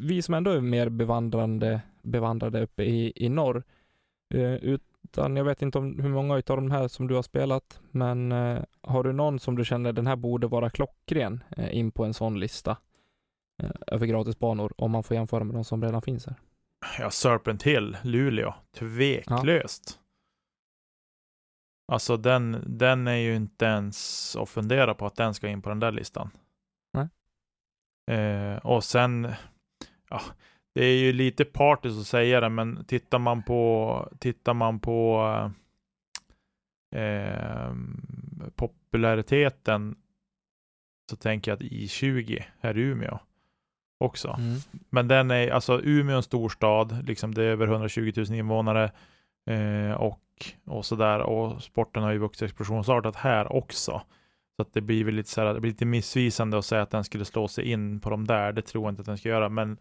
vi som ändå är mer bevandrande, bevandrade uppe i, i norr, Eh, utan jag vet inte om hur många av de här som du har spelat, men eh, har du någon som du känner den här borde vara klockren eh, in på en sån lista eh, över gratisbanor om man får jämföra med de som redan finns här? Ja, Serpent Hill, Luleå. Tveklöst. Alltså den, den är ju inte ens att fundera på att den ska in på den där listan. Nej. Eh, och sen, ja, det är ju lite partiskt att säga det, men tittar man på, tittar man på eh, populariteten så tänker jag att I20 är Umeå också. Mm. Men den är, alltså Umeå är en stor stad, liksom det är över 120 000 invånare eh, och, och sådär. Och sporten har ju vuxit explosionsartat här också. Så att det blir väl lite, så här, det blir lite missvisande att säga att den skulle slå sig in på de där. Det tror jag inte att den ska göra. Men,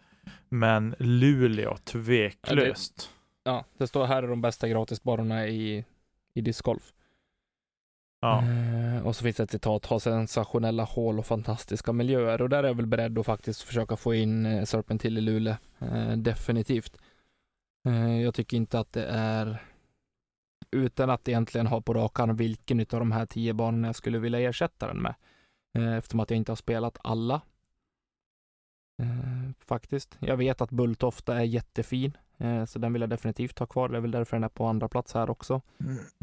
men Luleå, tveklöst. Ja, det står här är de bästa gratisbanorna i, i discgolf. Ja. Eh, och så finns det ett citat, ha sensationella hål och fantastiska miljöer. Och där är jag väl beredd att faktiskt försöka få in eh, Serpent Hill i Luleå. Eh, definitivt. Eh, jag tycker inte att det är, utan att egentligen ha på rak arm vilken av de här tio banorna jag skulle vilja ersätta den med. Eh, eftersom att jag inte har spelat alla. Eh, faktiskt. Jag vet att Bulltofta är jättefin. Så den vill jag definitivt ha kvar. Det är väl därför den är på andra plats här också.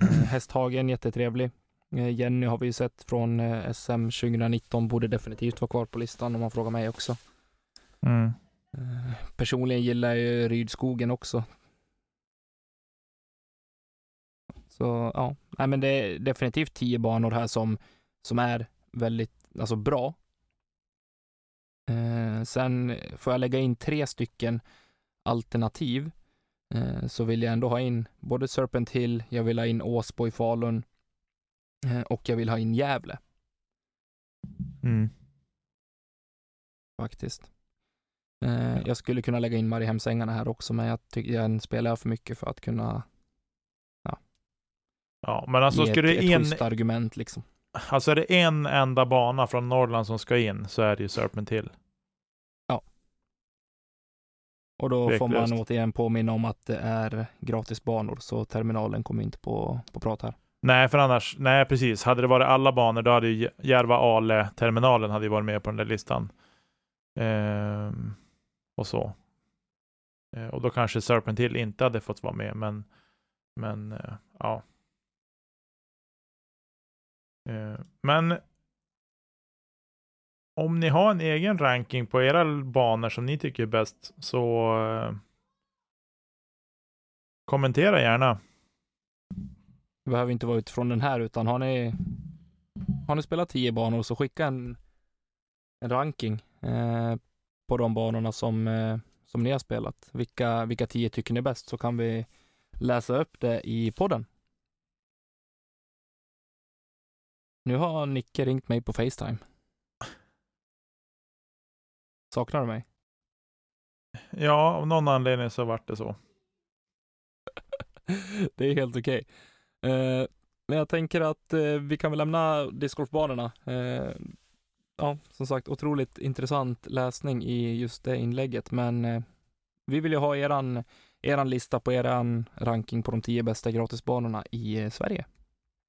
Eh, Hästhagen, jättetrevlig. Jenny har vi ju sett från SM 2019, borde definitivt vara kvar på listan om man frågar mig också. Mm. Personligen gillar jag ju Rydskogen också. Så ja, nej men det är definitivt tio banor här som, som är väldigt, alltså bra. Eh, sen får jag lägga in tre stycken alternativ. Eh, så vill jag ändå ha in både Serpent Hill, jag vill ha in Åsbo i Falun eh, och jag vill ha in Gävle Mm. faktiskt. Eh, jag skulle kunna lägga in Mariehemsängarna här också, men jag tycker den spelar jag för mycket för att kunna Ja, men alltså ge skulle ett, det ett in, schysst argument liksom. alltså är det en enda bana från Norrland som ska in så är det ju Serpent Hill. Och då får man återigen påminna om att det är gratisbanor, så terminalen kommer inte på, på prat här. Nej, för annars, nej precis. Hade det varit alla banor, då hade ju Järva-Ale-terminalen hade ju varit med på den där listan. Ehm, och så. Eh, och då kanske Serpent Hill inte hade fått vara med, men, men eh, ja. Eh, men om ni har en egen ranking på era banor som ni tycker är bäst, så eh, kommentera gärna. Det behöver inte vara utifrån den här, utan har ni, har ni spelat tio banor så skicka en, en ranking eh, på de banorna som, eh, som ni har spelat. Vilka, vilka tio tycker ni är bäst så kan vi läsa upp det i podden. Nu har Nicke ringt mig på Facetime. Saknar du mig? Ja, av någon anledning så vart det så. det är helt okej. Eh, men jag tänker att eh, vi kan väl lämna discgolfbanorna. Eh, ja, som sagt, otroligt intressant läsning i just det inlägget, men eh, vi vill ju ha eran, eran lista på eran ranking på de tio bästa gratisbanorna i eh, Sverige.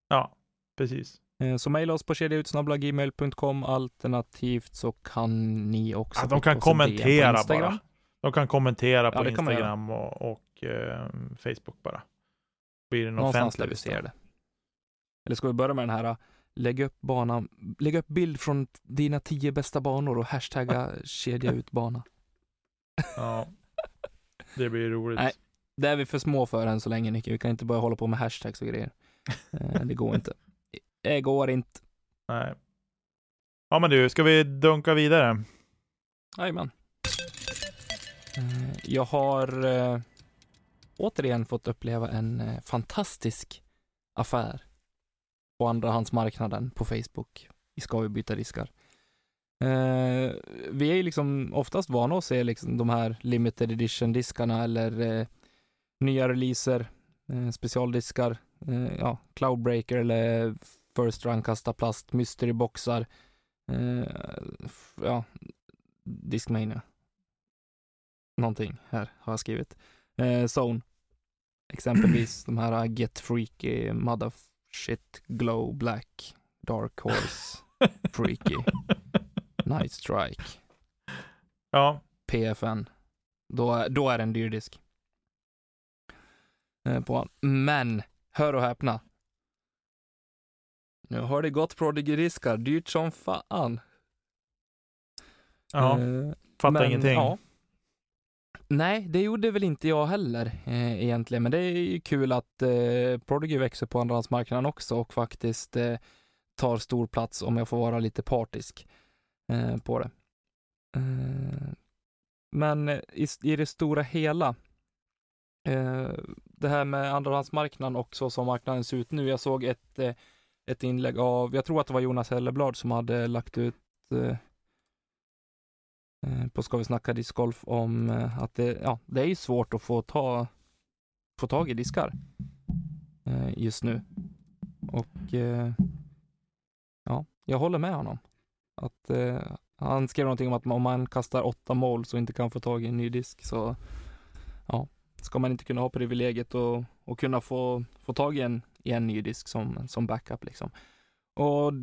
Ja, precis. Eh, så mejla oss på kedjautsnabblagmail.com alternativt så kan ni också Ja, de kan kommentera bara. De kan kommentera på Ja. Instagram och, och eh, Facebook bara. Blir det en Någonstans där vi ser det. Eller ska vi börja med den här, lägg upp banan, lägg upp bild från dina tio bästa banor och hashtagga kedja ut bana. Ja. Det blir roligt. Nej. Det är vi för små för än så länge Nicke, vi kan inte börja hålla på med hashtags och grejer. Eh, Det går inte. Det går inte. Nej. Ja men du, ska vi dunka vidare? Jajamän. Eh, Jag har eh, återigen fått uppleva en fantastisk affär på andrahandsmarknaden på Facebook i Ska vi byta diskar. Eh, vi är ju liksom oftast vana att se liksom de här limited edition diskarna eller eh, nya releaser, eh, specialdiskar, eh, ja, Cloudbreaker eller First Run kasta plast, mystery boxar, eh, ja, Discmania. Någonting här har jag skrivit. Eh, Zone. exempelvis de här Get Freaky, Mother Shit, Glow Black, Dark Horse, Freaky, Night Strike, Ja, PFN. Då, då är det en dyr disk. Eh, på. Men, hör och häpna. Nu har det gått Prodigy-diskar, dyrt som fan. ja. Eh, fattar men, ingenting. Ja. Nej, det gjorde väl inte jag heller eh, egentligen, men det är ju kul att eh, Prodigy växer på andrahandsmarknaden också och faktiskt eh, tar stor plats om jag får vara lite partisk eh, på det. Eh, men i, i det stora hela, eh, det här med andrahandsmarknaden och så som marknaden ser ut nu. Jag såg ett, eh, ett inlägg av, jag tror att det var Jonas Helleblad som hade lagt ut eh, Eh, på Ska vi snacka discgolf om eh, att det, ja, det är ju svårt att få, ta, få tag i diskar eh, just nu. Och ja, jag håller med honom. Att han skrev någonting om att om man kastar åtta mål så inte kan få tag i en ny disk så ja, ska man inte kunna ha privilegiet och, och kunna få, få tag i en, i en ny disk som, som backup liksom. Och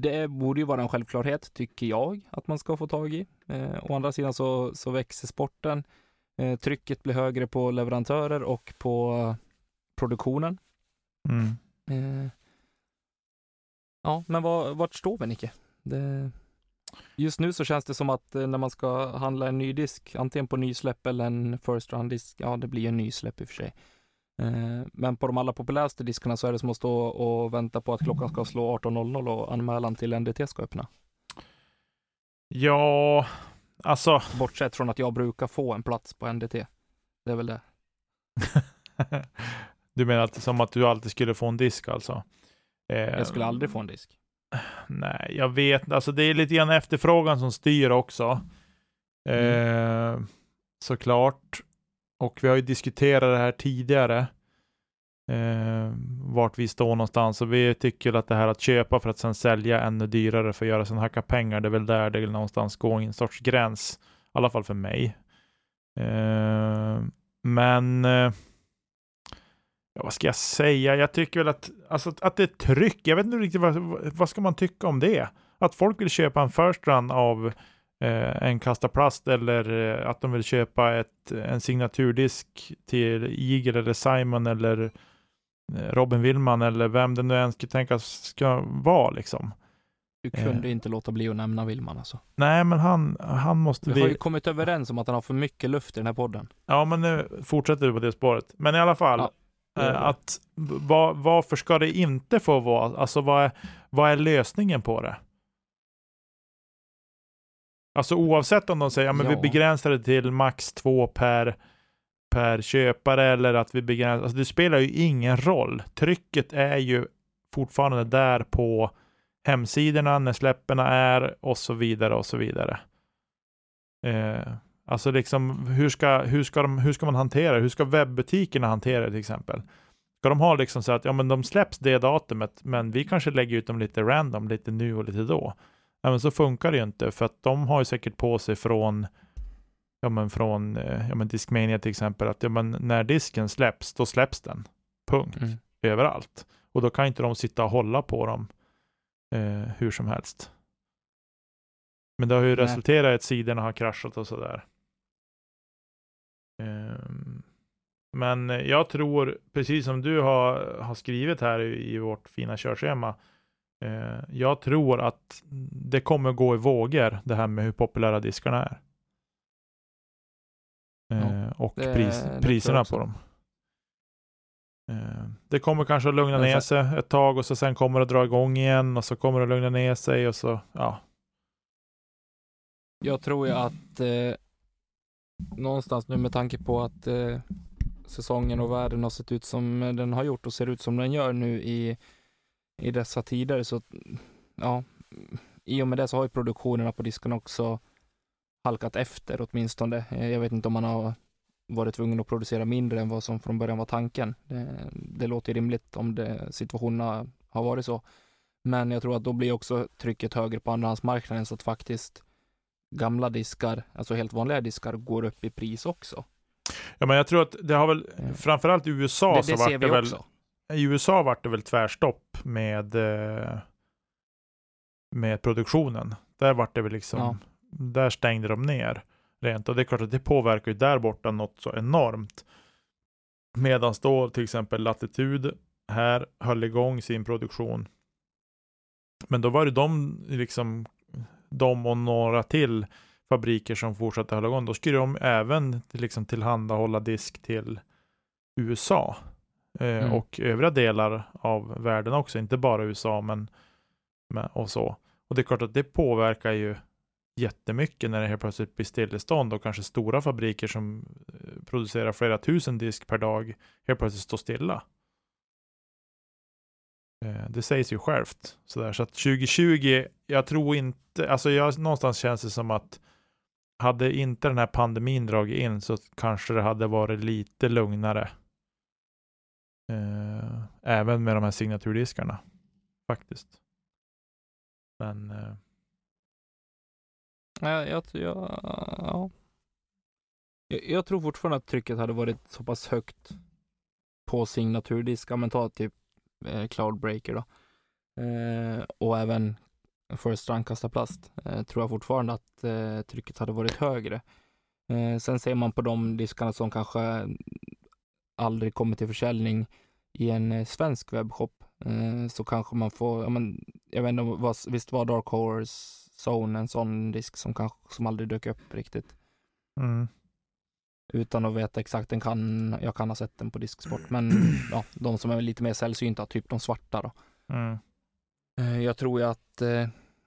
det borde ju vara en självklarhet, tycker jag, att man ska få tag i. Eh, å andra sidan så, så växer sporten. Eh, trycket blir högre på leverantörer och på produktionen. Mm. Eh, ja, men var, vart står vi Nicke? Det, just nu så känns det som att eh, när man ska handla en ny disk, antingen på nysläpp eller en first round disk, ja det blir en nysläpp i och för sig. Eh, men på de allra populäraste diskarna så är det som att stå och vänta på att klockan ska slå 18.00 och anmälan till NDT ska öppna. Ja, alltså. Bortsett från att jag brukar få en plats på NDT. Det är väl det. du menar att, som att du alltid skulle få en disk alltså? Eh, Jag skulle aldrig få en disk. Nej, jag vet Alltså det är lite grann efterfrågan som styr också. Eh, såklart. Och vi har ju diskuterat det här tidigare. Eh, vart vi står någonstans. Och vi tycker att det här att köpa för att sen sälja ännu dyrare för att göra sen hacka pengar. Det är väl där det någonstans går en sorts gräns. I alla fall för mig. Eh, men eh, Ja, vad ska jag säga? Jag tycker väl att, alltså, att det är tryck. Jag vet inte riktigt vad, vad ska man tycka om det? Att folk vill köpa en first run av eh, en kasta plast eller eh, att de vill köpa ett, en signaturdisk till Eagle eller Simon eller eh, Robin Willman eller vem det nu än ska tänkas ska vara liksom. Du kunde inte låta bli att nämna Willman alltså. Nej, men han, han måste... Vi har ju kommit överens om att han har för mycket luft i den här podden. Ja, men nu fortsätter vi på det spåret. Men i alla fall, Ja. Eh, Att va, varför ska det inte få vara, alltså vad är, vad är lösningen på det? Alltså oavsett om de säger, ja men vi Ja. begränsar det till max två per, per köpare eller att vi begränsar, alltså det spelar ju ingen roll. Trycket är ju fortfarande där på hemsidorna, när släpperna är och så vidare och så vidare. Eh, alltså liksom hur ska, hur, ska de, hur ska man hantera det? Hur ska webbutikerna hantera det till exempel? Ska de ha liksom så att ja, men de släpps det datumet, men vi kanske lägger ut dem lite random, lite nu och lite då. Ja, men så funkar det ju inte, för att de har ju säkert på sig från ja, men från eh, ja, men Discmania till exempel, att ja, men när disken släpps, då släpps den. Punkt. Mm. Överallt. Och då kan inte de sitta och hålla på dem eh, hur som helst. Men det har ju Nej. resulterat i att sidorna har kraschat och sådär. Ehm, men jag tror, precis som du har, har skrivit här i, i vårt fina körschema, eh, jag tror att det kommer gå i vågor, det här med hur populära diskarna är. Eh, och pris, priserna på dem. Eh, Det kommer kanske att lugna ner sig ett tag och så sen kommer det att dra igång igen och så kommer det att lugna ner sig och så, ja. Jag tror ju att eh, någonstans nu med tanke på att eh, säsongen och världen har sett ut som den har gjort och ser ut som den gör nu i, i dessa tider så ja, i och med det så har ju produktionerna på disken också halkat efter åtminstone. Eh, Jag vet inte om man har varit tvungen att producera mindre än vad som från början var tanken. Det, det låter rimligt om det, situationerna har varit så. Men jag tror att då blir också trycket högre på andrahandsmarknaden så att faktiskt gamla diskar, alltså helt vanliga diskar, går upp i pris också. Ja, men jag tror att det har väl, Mm. framförallt i USA det så det vart ser det väl, också. I USA vart det väl tvärstopp med, eh, med produktionen. Där vart det väl liksom, Ja. där stängde de ner rent. Och det är klart att det påverkar ju där borta något så enormt. Medan då till exempel Latitude här höll igång sin produktion. Men då var det de, liksom, de och några till fabriker som fortsatte hålla igång. Då skulle de även liksom tillhandahålla disk till USA. Eh, Mm. Och övriga delar av världen också, inte bara USA men, men och så. Och det är klart att det påverkar ju jättemycket när det helt plötsligt blir stillestånd och kanske stora fabriker som eh, producerar flera tusen disk per dag helt plötsligt står stilla. Eh, Det sägs ju självt. Sådär. Så att 2020, jag tror inte, alltså jag, någonstans känns det som att hade inte den här pandemin dragit in så kanske det hade varit lite lugnare. Eh, även med de här signaturdiskarna. Faktiskt. Men eh, Ja, jag, jag, ja. Jag, jag tror fortfarande att trycket hade varit så pass högt på signaturdiskar, men ta typ eh, Cloudbreaker då. Eh, och även First Strandkastarplast eh, tror jag fortfarande att eh, trycket hade varit högre. Eh, sen ser man på de diskarna som kanske aldrig kommer till försäljning i en eh, svensk webbshop eh, så kanske man får, ja, men, jag vet inte, vad, visst var Dark Horse Zone en sån disk som kanske som aldrig dök upp riktigt. mm. Utan att veta exakt, den kan, jag kan ha sett den på Disksport, men ja, de som är lite mer sällsynta, typ de svarta då. Mm. Eh, Jag tror ju att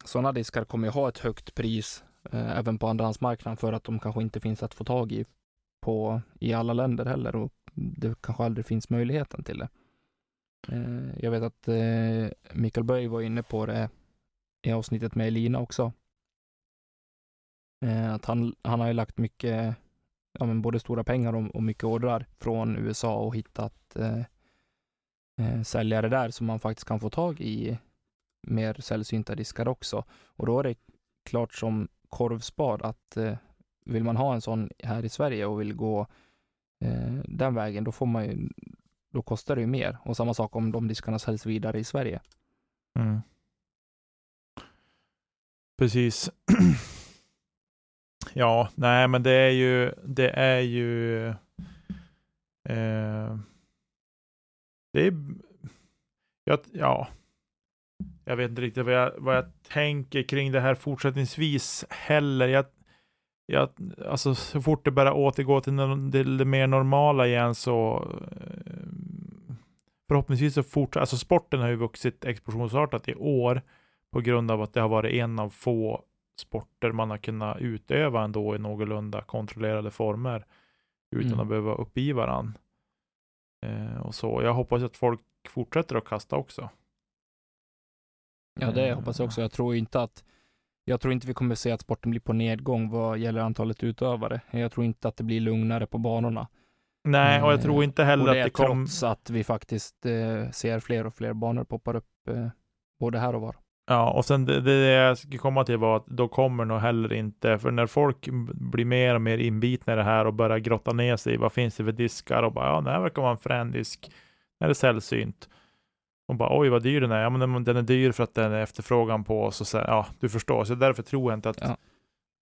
sådana diskar kommer ju ha ett högt pris även på andrahandsmarknaden för att de kanske inte finns att få tag i på, i alla länder heller och det kanske aldrig finns möjligheten till det. Eh, jag vet att eh, Mikael Böj var inne på det i avsnittet med Elina också. Eh, att han, han har ju lagt mycket, ja men både stora pengar och, och mycket ordrar från USA och hittat eh, eh, säljare där som man faktiskt kan få tag i mer sällsynta diskar också. Och då är det klart som korvspad att eh, vill man ha en sån här i Sverige och vill gå eh, den vägen, då får man ju, då kostar det ju mer. Och samma sak om de diskarna säljs vidare i Sverige. Mm. Precis. ja, nej, men det är ju, det är ju, eh, det är, jag, ja, jag vet inte riktigt vad jag, vad jag tänker kring det här fortsättningsvis heller. Jag, jag, alltså så fort det bara återgår till det, det mer normala igen så eh, förhoppningsvis så fortsätter, alltså sporten har ju vuxit explosionsartat i år på grund av att det har varit en av få sporter man har kunnat utöva ändå i någorlunda kontrollerade former utan Mm. att behöva uppge varann. Eh, och så. Jag hoppas att folk fortsätter att kasta också. Ja, det Eh, hoppas jag också. Jag tror inte att jag tror inte vi kommer se att sporten blir på nedgång vad gäller antalet utövare. Jag tror inte att det blir lugnare på banorna. Nej, och jag Eh, tror inte heller det att det kommer... trots att vi faktiskt eh, ser fler och fler banor poppar upp eh, både här och var. Ja, och sen det, det jag skulle komma till var att då kommer nog heller inte, för när folk blir mer och mer inbitna i det här och börjar grotta ner sig vad finns det för diskar och bara, ja, det här verkar vara en frän disk. Den är sällsynt. Och bara, oj vad dyr den är. Ja, men den, är dyr för att den är efterfrågan på oss och så, ja, du förstår. Så därför tror jag inte att Ja.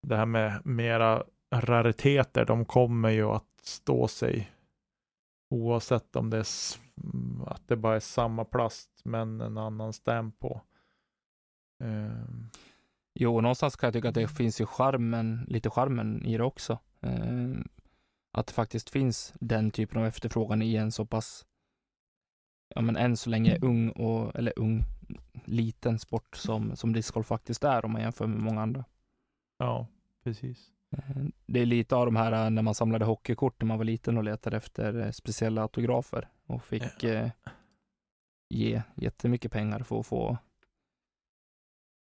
det här med mera rariteter, de kommer ju att stå sig oavsett om det är s- att det bara är samma plast men en annan stäm på. Ehm, Jo, någonstans kan jag tycka att det finns ju charmen, lite charmen i det också. Eh, att det faktiskt finns den typen av efterfrågan i en så pass, ja men än så länge ung och, eller ung, liten sport som, som discgolf faktiskt är om man jämför med många andra. ja, precis. Eh, Det är lite av de här eh, när man samlade hockeykort när man var liten och letade efter eh, speciella autografer och fick eh, ge jättemycket pengar för att få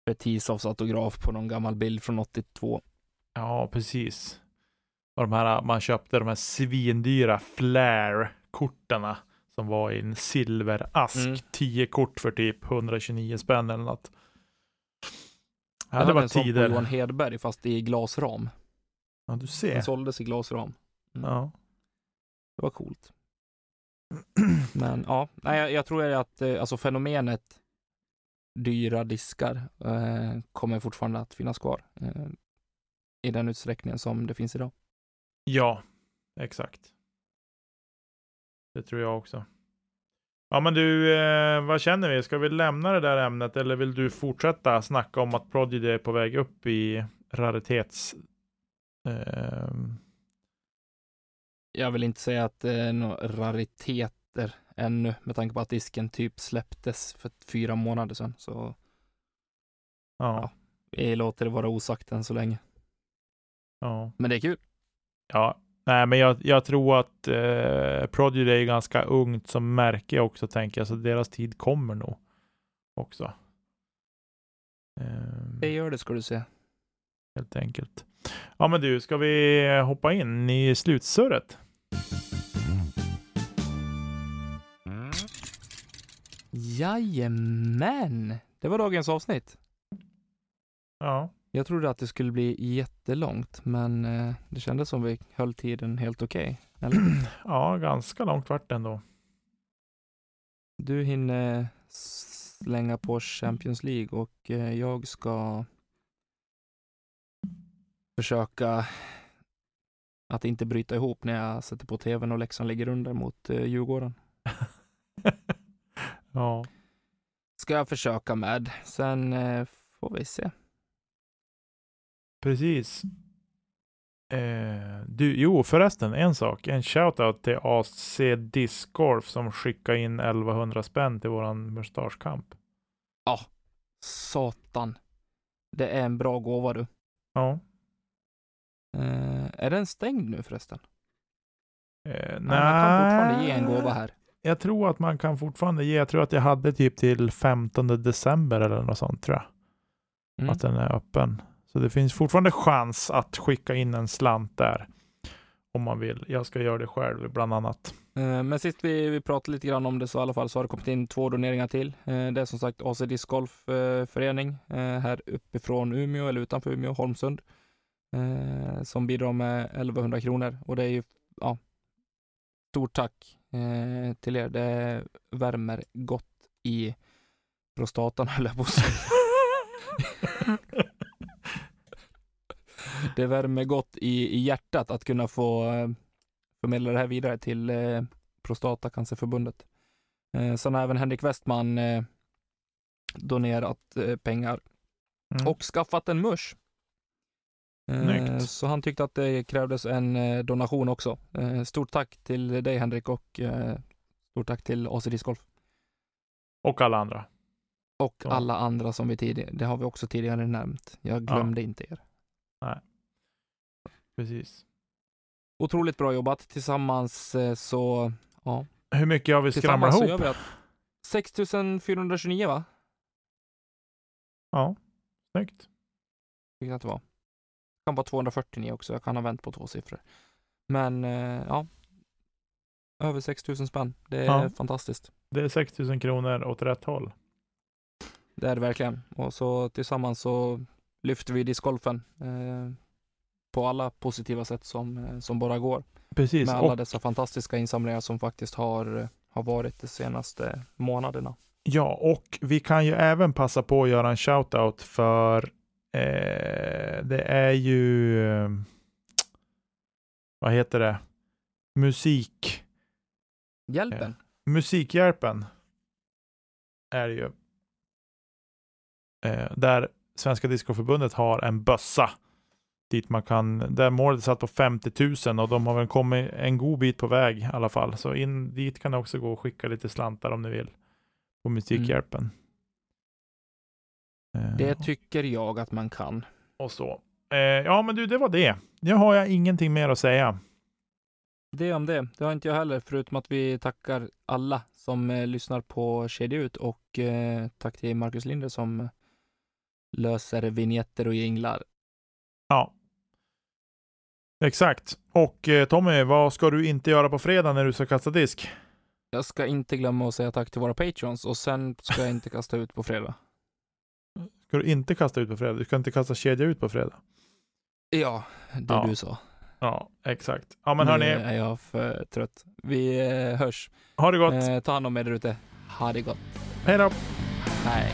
Betisovs autograf på någon gammal bild från 82. Ja, precis. Och de här, man köpte de här svindyra flare-korten som var i en silverask. Mm. 10 kort för typ 129 spänn eller något. Ja, Jag det hade var en tider. Johan Hedberg fast i glasram. Ja, du Den ser. såldes i glasram. Mm. Ja. Det var coolt. Men ja, nej, jag, jag tror att eh, alltså fenomenet dyra diskar eh, kommer fortfarande att finnas kvar eh, i den utsträckningen som det finns idag. Ja, exakt. Det tror jag också. Ja men du, eh, vad känner vi? Ska vi lämna det där ämnet eller vill du fortsätta snacka om att Prodigy är på väg upp i raritets... Eh, Jag vill inte säga att det är några rariteter ännu med tanke på att disken typ släpptes för fyra månader sedan. Så ja, vi låter det vara osagt än så länge. ja, Men det är kul. ja. Nej, men jag, jag tror att eh, Prodigy är ganska ungt som märke också, tänker jag, så deras tid kommer nog också. Eh, Det gör det ska du se. helt enkelt. Ja, men du, ska vi hoppa in i slutsurret? Jajamän! Det var dagens avsnitt. Ja, Jag trodde att det skulle bli jättelångt, men eh, det kändes som vi höll tiden helt okej. Eller? ja ganska långt vart det ändå. Du hinner slänga på Champions League och eh, jag ska försöka att inte bryta ihop när jag sätter på tvn och Leksand ligger under mot eh, Djurgården. ja, Ska jag försöka med. Sen får vi se. Precis. Eh, du, jo, förresten, en sak. En shoutout till AC Disc Golf som skickade in 1100 spänn till våran mustaschkamp. Satan. Det är en bra gåva du. Ja. Eh, är den stängd nu förresten? Eh, Nej. Man kan fortfarande ge en gåva här. Jag tror att man kan fortfarande ge. Jag tror att jag hade typ till 15 december eller något sånt tror jag. Mm. Att den är öppen. Så det finns fortfarande chans att skicka in en slant där. Om man vill. Jag ska göra det själv bland annat. Eh, Men sist vi, vi pratade lite grann om det så i alla fall så har det kommit in två doneringar till. Eh, Det är som sagt AC Disc Golf eh, förening här uppifrån Umeå eller utanför Umeå, Holmsund. Som bidrar med 1100 kronor och det är ju, ja, stort tack till er. Det värmer gott i prostatan höll jag på att säga. Det värmer gott i, i hjärtat att kunna få eh, förmedla det här vidare till eh, Prostatacancerförbundet. Eh, sen har även Henrik Westman eh, donerat eh, pengar Mm. och skaffat en musch. Eh, så han tyckte att det krävdes en eh, donation också. Stort tack till dig Henrik och stort tack till AC Disc Golf. Och alla andra. Och Ja. alla andra som vi tidigare, det har vi också tidigare nämnt. Jag glömde inte er. Precis. Otroligt bra jobbat. Tillsammans eh, så, ja. Hur mycket har vi skramlat ihop? gör vi att 6429 va? Ja, snyggt. Jag att det var. Det kan vara 249 också. Jag kan ha vänt på två siffror. Men eh, ja. Över 6000 spänn. Det är Ja. fantastiskt. Det är 6000 kronor åt rätt håll. Det är det verkligen. Och så tillsammans så lyfter vi discgolfen eh, på alla positiva sätt som, eh, som bara går. Precis. Med alla Och, dessa fantastiska insamlingar som faktiskt har, eh, har varit de senaste månaderna. ja, och vi kan ju även passa på att göra en shoutout för eh, det är ju eh, vad heter det? Musik. Hjälpen. Musikhjälpen är det ju. Eh, där Svenska Discoförbundet har en bössa dit man kan, där målet är satt på 50 000 och de har väl kommit en god bit på väg i alla fall. Så in dit kan det också gå och skicka lite slantar om ni vill på Musikhjälpen. Eh, Det tycker jag att man kan. och så. Eh, ja, men du, det var det. Nu har jag ingenting mer att säga. Det om det. Det har inte jag heller, förutom att vi tackar alla som eh, lyssnar på Kedja Ut och eh, tack till Marcus Linder som löser vignetter och jinglar. Ja. Exakt. Och eh, Tommy, vad ska du inte göra på fredag när du ska kasta disk? Jag ska inte glömma att säga tack till våra patrons och sen ska jag inte kasta ut på fredag. Ska du inte kasta ut på fredag? Du ska inte kasta kedja ut på fredag? Ja, det Ja. du sa. Ja, exakt. Ja, men nu hörni, är jag för trött. Vi eh, hörs. ha det gott. Eh, ta hand om er där ute. Ha det gott. Hej då. Hej.